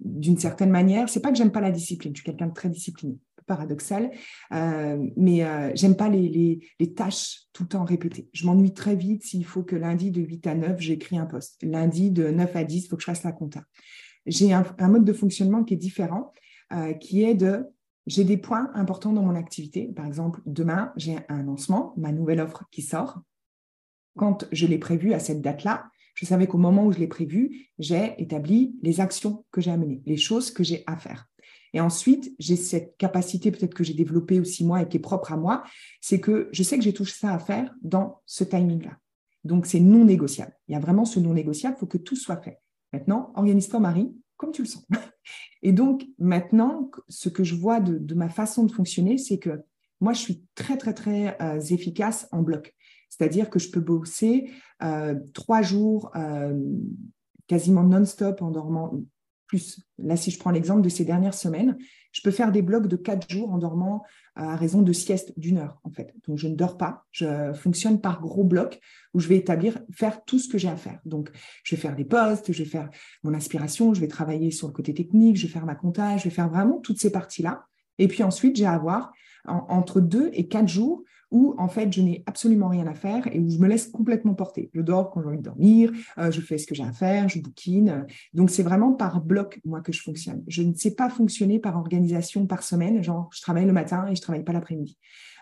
D'une certaine manière, c'est pas que j'aime pas la discipline. Je suis quelqu'un de très discipliné, paradoxal, euh, mais euh, j'aime pas les, les, tâches tout le temps répétées. Je m'ennuie très vite s'il faut que lundi de 8 à 9, j'écris un poste. Lundi de 9 à 10, il faut que je fasse la compta. J'ai un, mode de fonctionnement qui est différent, qui est de j'ai des points importants dans mon activité. Par exemple, demain, j'ai un lancement, ma nouvelle offre qui sort. Quand je l'ai prévu à cette date-là, je savais qu'au moment où je l'ai prévu, j'ai établi les actions que j'ai à mener, les choses que j'ai à faire. Et ensuite, j'ai cette capacité peut-être que j'ai développée aussi moi et qui est propre à moi, c'est que je sais que j'ai tout ça à faire dans ce timing-là. Donc, c'est non négociable. Il y a vraiment ce non négociable, il faut que tout soit fait. Maintenant, organise-toi, Marie, comme tu le sens. Et donc, maintenant, ce que je vois de, ma façon de fonctionner, c'est que moi, je suis très, très, très euh, efficace en bloc. C'est-à-dire que je peux bosser euh, trois jours euh, quasiment non-stop en dormant plus. Là, si je prends l'exemple de ces dernières semaines, je peux faire des blocs de quatre jours en dormant à raison de sieste d'une heure, en fait. Donc, je ne dors pas. Je fonctionne par gros blocs où je vais établir, faire tout ce que j'ai à faire. Donc, je vais faire des postes, je vais faire mon inspiration, je vais travailler sur le côté technique, je vais faire ma comptage, je vais faire vraiment toutes ces parties-là. Et puis ensuite, j'ai à avoir entre deux et quatre jours où en fait je n'ai absolument rien à faire et où je me laisse complètement porter. Je dors quand j'ai envie de dormir, euh, je fais ce que j'ai à faire, je bouquine. Donc c'est vraiment par bloc moi que je fonctionne. Je ne sais pas fonctionner par organisation par semaine, genre je travaille le matin et je travaille pas l'après-midi.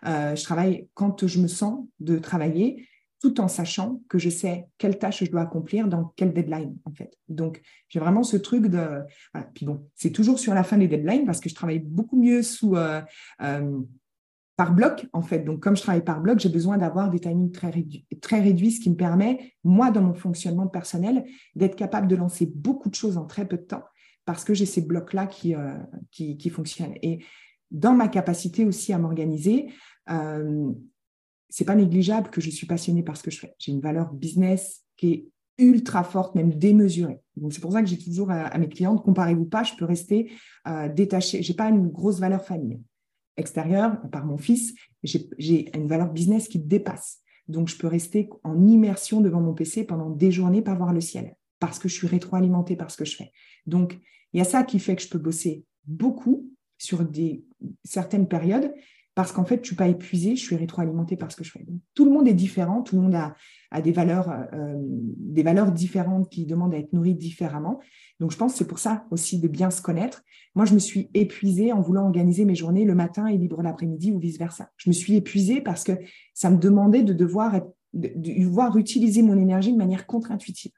Euh, je travaille quand je me sens de travailler tout en sachant que je sais quelle tâche je dois accomplir dans quel deadline, en fait. Donc, j'ai vraiment ce truc de... Puis bon, c'est toujours sur la fin des deadlines parce que je travaille beaucoup mieux sous... Euh, par bloc, en fait. Donc, comme je travaille par bloc, j'ai besoin d'avoir des timings très, réduits, ce qui me permet, moi, dans mon fonctionnement personnel, d'être capable de lancer beaucoup de choses en très peu de temps parce que j'ai ces blocs-là qui, euh, qui, fonctionnent. Et dans ma capacité aussi à m'organiser, euh, c'est pas négligeable que je suis passionnée par ce que je fais. J'ai une valeur business qui est ultra forte, même démesurée. C'est pour ça que j'ai toujours à, mes clientes, comparez-vous pas, je peux rester euh, détachée. J'ai pas une grosse valeur famille extérieure, par mon fils, j'ai une valeur business qui dépasse. Donc, je peux rester en immersion devant mon PC pendant des journées, pas voir le ciel, parce que je suis rétroalimentée par ce que je fais. Donc, il y a ça qui fait que je peux bosser beaucoup sur des, certaines périodes, parce qu'en fait, je ne suis pas épuisée, je suis rétroalimentée par ce que je fais. tout le monde est différent, tout le monde a, des, valeurs, euh, des valeurs différentes qui demandent à être nourries différemment. Donc, je pense que c'est pour ça aussi de bien se connaître. Moi, je me suis épuisée en voulant organiser mes journées le matin et libre l'après-midi ou vice-versa. Je me suis épuisée parce que ça me demandait de devoir, de, devoir utiliser mon énergie de manière contre-intuitive.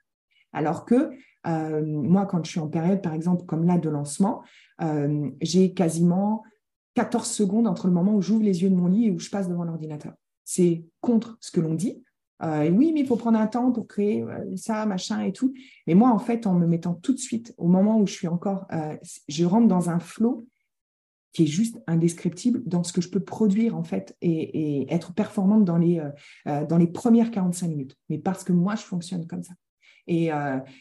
Alors que euh, moi, quand je suis en période, par exemple, comme là de lancement, euh, j'ai quasiment 14 secondes entre le moment où j'ouvre les yeux de mon lit et où je passe devant l'ordinateur. C'est contre ce que l'on dit. Euh, oui, mais il faut prendre un temps pour créer euh, ça, machin et tout. Mais moi, en fait, en me mettant tout de suite, au moment où je suis encore, euh, je rentre dans un flot qui est juste indescriptible dans ce que je peux produire, en fait, et, et être performante dans les, dans les premières 45 minutes. Mais parce que moi, je fonctionne comme ça. Et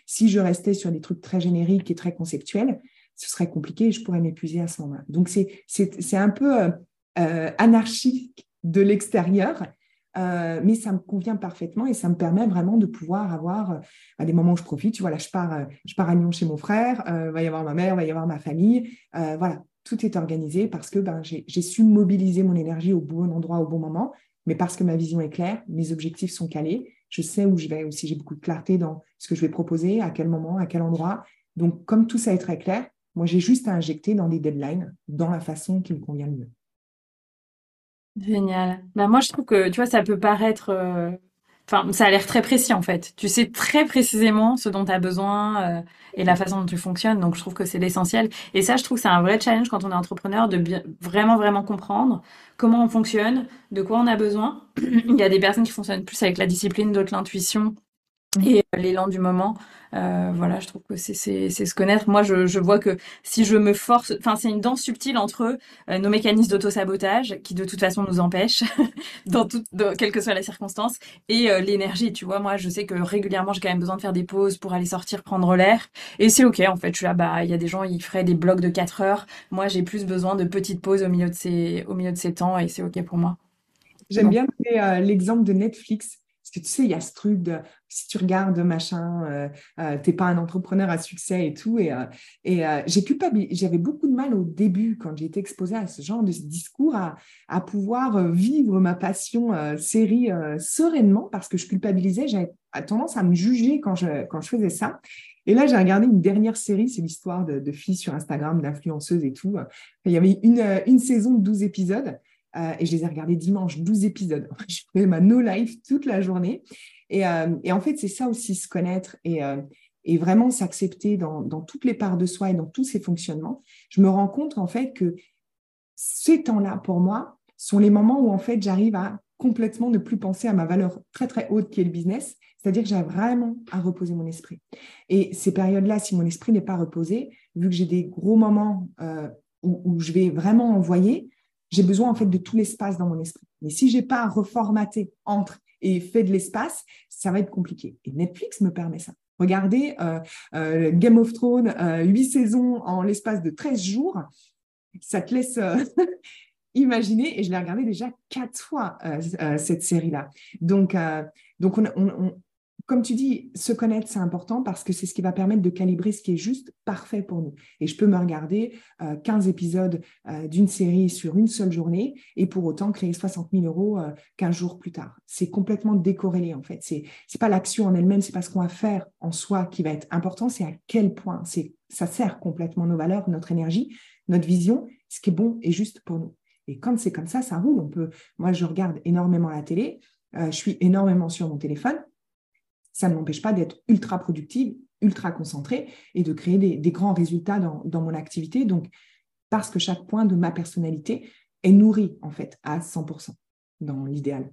si je restais sur des trucs très génériques et très conceptuels, ce serait compliqué et je pourrais m'épuiser à ce moment-là. Donc, c'est un peu euh, euh, anarchique de l'extérieur, euh, mais ça me convient parfaitement et ça me permet vraiment de pouvoir avoir des moments où je profite. Tu vois, là, je pars, je pars à Lyon chez mon frère, il va y avoir ma mère, il va y avoir ma famille. voilà, tout est organisé parce que ben, j'ai su mobiliser mon énergie au bon endroit, au bon moment, mais parce que ma vision est claire, mes objectifs sont calés. Je sais où je vais aussi, j'ai beaucoup de clarté dans ce que je vais proposer, à quel moment, à quel endroit. Donc, comme tout ça est très clair, moi, j'ai juste à injecter dans des deadlines, dans la façon qui me convient le mieux. Génial. Bah, moi, je trouve que, tu vois, ça peut paraître... Euh, enfin, ça a l'air très précis, en fait. Tu sais très précisément ce dont tu as besoin euh, et la façon dont tu fonctionnes. Donc, je trouve que c'est l'essentiel. Et ça, je trouve que c'est un vrai challenge quand on est entrepreneur de bien, vraiment, vraiment comprendre comment on fonctionne, de quoi on a besoin. Il y a des personnes qui fonctionnent plus avec la discipline, d'autres l'intuition et euh, l'élan du moment. Euh, voilà, je trouve que c'est se connaître. Moi, je, je, vois que si je me force, enfin, c'est une danse subtile entre euh, nos mécanismes d'auto-sabotage qui, de toute façon, nous empêchent, dans tout, quelle que soit la circonstance, et euh, l'énergie. Tu vois, moi, je sais que régulièrement, j'ai quand même besoin de faire des pauses pour aller sortir, prendre l'air, et c'est ok. En fait, je suis là, bah, il y a des gens, ils feraient des blocs de 4 heures. Moi, j'ai plus besoin de petites pauses au milieu de ces, au milieu de ces temps, et c'est ok pour moi. J'aime bien l'exemple de Netflix parce que tu sais, il y a ce truc de si tu regardes machin, euh, euh, tu n'es pas un entrepreneur à succès et tout. Et, euh, et j'ai j'avais beaucoup de mal au début quand j'ai été exposée à ce genre de discours à, pouvoir vivre ma passion série sereinement parce que je culpabilisais. J'avais tendance à me juger quand je, faisais ça. Et là, j'ai regardé une dernière série, c'est l'histoire de, filles sur Instagram, d'influenceuses et tout. Il y avait une saison de 12 épisodes. Euh, et je les ai regardés dimanche, 12 épisodes. je faisais ma no life toute la journée. Et, euh, et en fait, c'est ça aussi, se connaître et, euh, et vraiment s'accepter dans, dans, toutes les parts de soi et dans tous ces fonctionnements. Je me rends compte en fait que ces temps-là, pour moi, sont les moments où en fait j'arrive à complètement ne plus penser à ma valeur très très haute qui est le business. C'est-à-dire que j'ai vraiment à reposer mon esprit. Et ces périodes-là, si mon esprit n'est pas reposé, vu que j'ai des gros moments où, je vais vraiment envoyer, j'ai besoin en fait de tout l'espace dans mon esprit. Mais si j'ai pas reformaté entre et fait de l'espace, ça va être compliqué. Et Netflix me permet ça. Regardez euh, euh, Game of Thrones, huit saisons en l'espace de 13 jours, ça te laisse imaginer, et je l'ai regardé déjà quatre fois, cette série-là. Donc, donc on, comme tu dis, se connaître, c'est important parce que c'est ce qui va permettre de calibrer ce qui est juste parfait pour nous. Et je peux me regarder 15 euh, épisodes euh, d'une série sur une seule journée et pour autant créer 60 000 euros 15 euh, jours plus tard. C'est complètement décorrélé en fait. C'est n'est pas l'action en elle-même, c'est pas ce qu'on va faire en soi qui va être important, c'est à quel point c'est ça sert complètement nos valeurs, notre énergie, notre vision, ce qui est bon et juste pour nous. Et quand c'est comme ça, ça roule. On peut. Moi, je regarde énormément la télé. je suis énormément sur mon téléphone ça ne m'empêche pas d'être ultra productive, ultra concentrée et de créer des, grands résultats dans, mon activité. Donc, parce que chaque point de ma personnalité est nourri, en fait, à 100% dans l'idéal.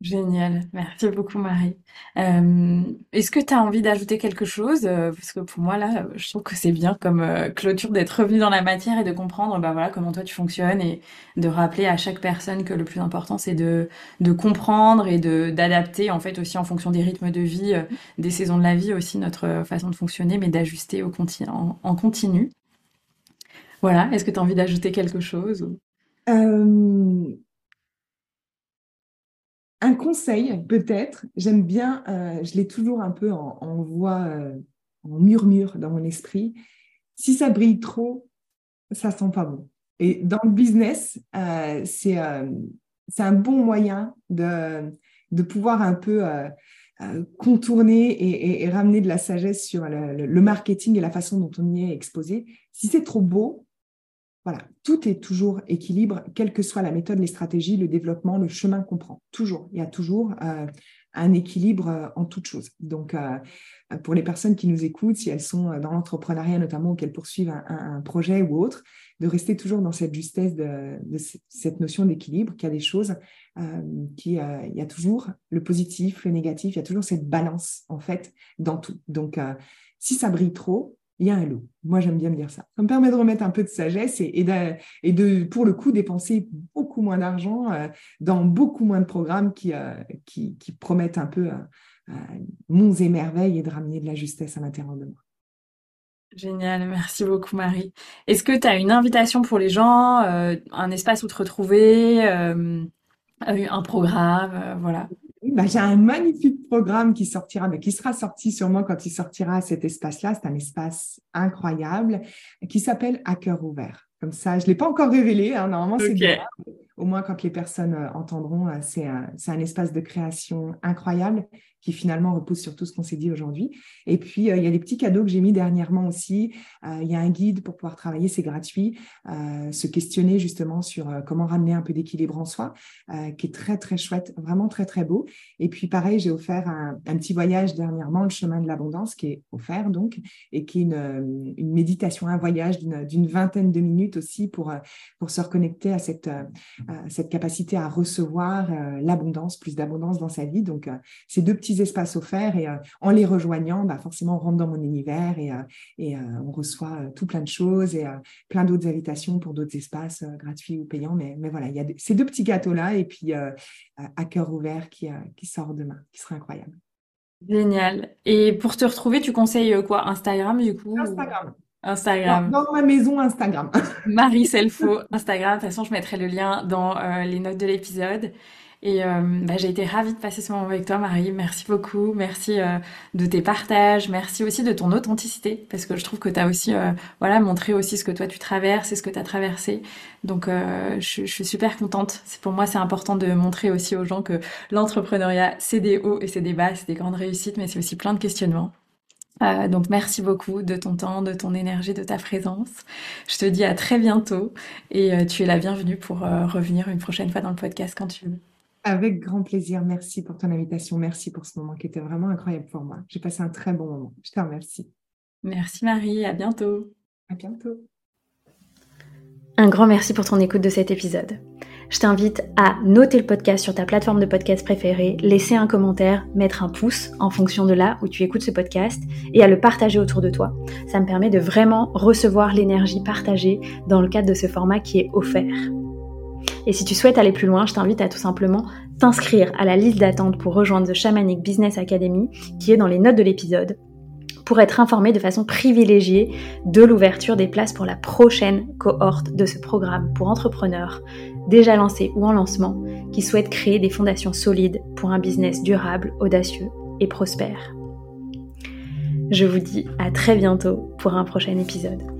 Génial, merci beaucoup Marie. Euh, est-ce que tu as envie d'ajouter quelque chose? Euh, Parce que pour moi là, je trouve que c'est bien comme euh, clôture d'être revenu dans la matière et de comprendre bah, voilà, comment toi tu fonctionnes et de rappeler à chaque personne que le plus important c'est de, de comprendre et de d'adapter en fait aussi en fonction des rythmes de vie, des saisons de la vie aussi notre façon de fonctionner, mais d'ajuster en, continu. Voilà, est-ce que tu as envie d'ajouter quelque chose un conseil, peut-être, j'aime bien, euh, je l'ai toujours un peu en, voix, euh, en murmure dans mon esprit. Si ça brille trop, ça sent pas bon. Et dans le business, euh, c'est un bon moyen de, de pouvoir un peu contourner et, ramener de la sagesse sur le, marketing et la façon dont on y est exposé. Si c'est trop beau, voilà, tout est toujours équilibre, quelle que soit la méthode, les stratégies, le développement, le chemin qu'on prend. Toujours, il y a toujours euh, un équilibre euh, en toute chose. Donc, euh, pour les personnes qui nous écoutent, si elles sont dans l'entrepreneuriat notamment ou qu'elles poursuivent un, projet ou autre, de rester toujours dans cette justesse de, cette notion d'équilibre, qu'il y a des choses, qui, il y a toujours le positif, le négatif, il y a toujours cette balance en fait dans tout. Donc, si ça brille trop, il y a un lot. Moi, j'aime bien me dire ça. Ça me permet de remettre un peu de sagesse et, de, pour le coup, dépenser beaucoup moins d'argent euh, dans beaucoup moins de programmes qui, euh, qui, promettent un peu euh, monts et merveilles et de ramener de la justesse à l'intérieur de moi. Génial, merci beaucoup Marie. Est-ce que tu as une invitation pour les gens, un espace où te retrouver, un programme, voilà? Bah, j'ai un magnifique programme qui sortira, mais qui sera sorti sûrement quand il sortira à cet espace-là. C'est un espace incroyable qui s'appelle À cœur ouvert. Comme ça, je ne l'ai pas encore révélé. Hein. Normalement, c'est bien. Au moins, quand les personnes euh, entendront, euh, c'est un, un, espace de création incroyable qui finalement repose sur tout ce qu'on s'est dit aujourd'hui. Et puis, euh, il y a des petits cadeaux que j'ai mis dernièrement aussi. Euh, il y a un guide pour pouvoir travailler, c'est gratuit, euh, se questionner justement sur comment ramener un peu d'équilibre en soi, qui est très, très chouette, vraiment très, très beau. Et puis, pareil, j'ai offert un, petit voyage dernièrement, le chemin de l'abondance, qui est offert donc, et qui est une, méditation, un voyage d'une vingtaine de minutes aussi pour, pour se reconnecter à cette, cette capacité à recevoir l'abondance, plus d'abondance dans sa vie. Donc, ces deux petits espaces offerts et euh, en les rejoignant, bah, forcément, on rentre dans mon univers et, euh, et euh, on reçoit tout plein de choses et plein d'autres invitations pour d'autres espaces gratuits ou payants. Mais, mais voilà, il y a ces deux petits gâteaux-là et puis à cœur ouvert qui, qui sort demain, qui sera incroyable. Génial. Et pour te retrouver, tu conseilles quoi Instagram du coup Instagram. Instagram? Dans, ma maison, Instagram. Marie Selfo, Instagram. De toute façon, je mettrai le lien dans les notes de l'épisode. Et euh, bah, j'ai été ravie de passer ce moment avec toi, Marie. Merci beaucoup. Merci euh, de tes partages. Merci aussi de ton authenticité, parce que je trouve que tu as aussi euh, voilà, montré aussi ce que toi tu traverses et ce que tu as traversé. Donc, je, je, suis super contente. C'est Pour moi, c'est important de montrer aussi aux gens que l'entrepreneuriat, c'est des hauts et c'est des bas, c'est des grandes réussites, mais c'est aussi plein de questionnements. Euh, donc merci beaucoup de ton temps, de ton énergie, de ta présence. Je te dis à très bientôt et tu es la bienvenue pour revenir une prochaine fois dans le podcast quand tu veux. Avec grand plaisir. Merci pour ton invitation. Merci pour ce moment qui était vraiment incroyable pour moi. J'ai passé un très bon moment. Je te remercie. Merci Marie. À bientôt. À bientôt. Un grand merci pour ton écoute de cet épisode. Je t'invite à noter le podcast sur ta plateforme de podcast préférée, laisser un commentaire, mettre un pouce en fonction de là où tu écoutes ce podcast et à le partager autour de toi. Ça me permet de vraiment recevoir l'énergie partagée dans le cadre de ce format qui est offert. Et si tu souhaites aller plus loin, je t'invite à tout simplement t'inscrire à la liste d'attente pour rejoindre The Shamanic Business Academy qui est dans les notes de l'épisode pour être informé de façon privilégiée de l'ouverture des places pour la prochaine cohorte de ce programme pour entrepreneurs déjà lancés ou en lancement qui souhaitent créer des fondations solides pour un business durable, audacieux et prospère. Je vous dis à très bientôt pour un prochain épisode.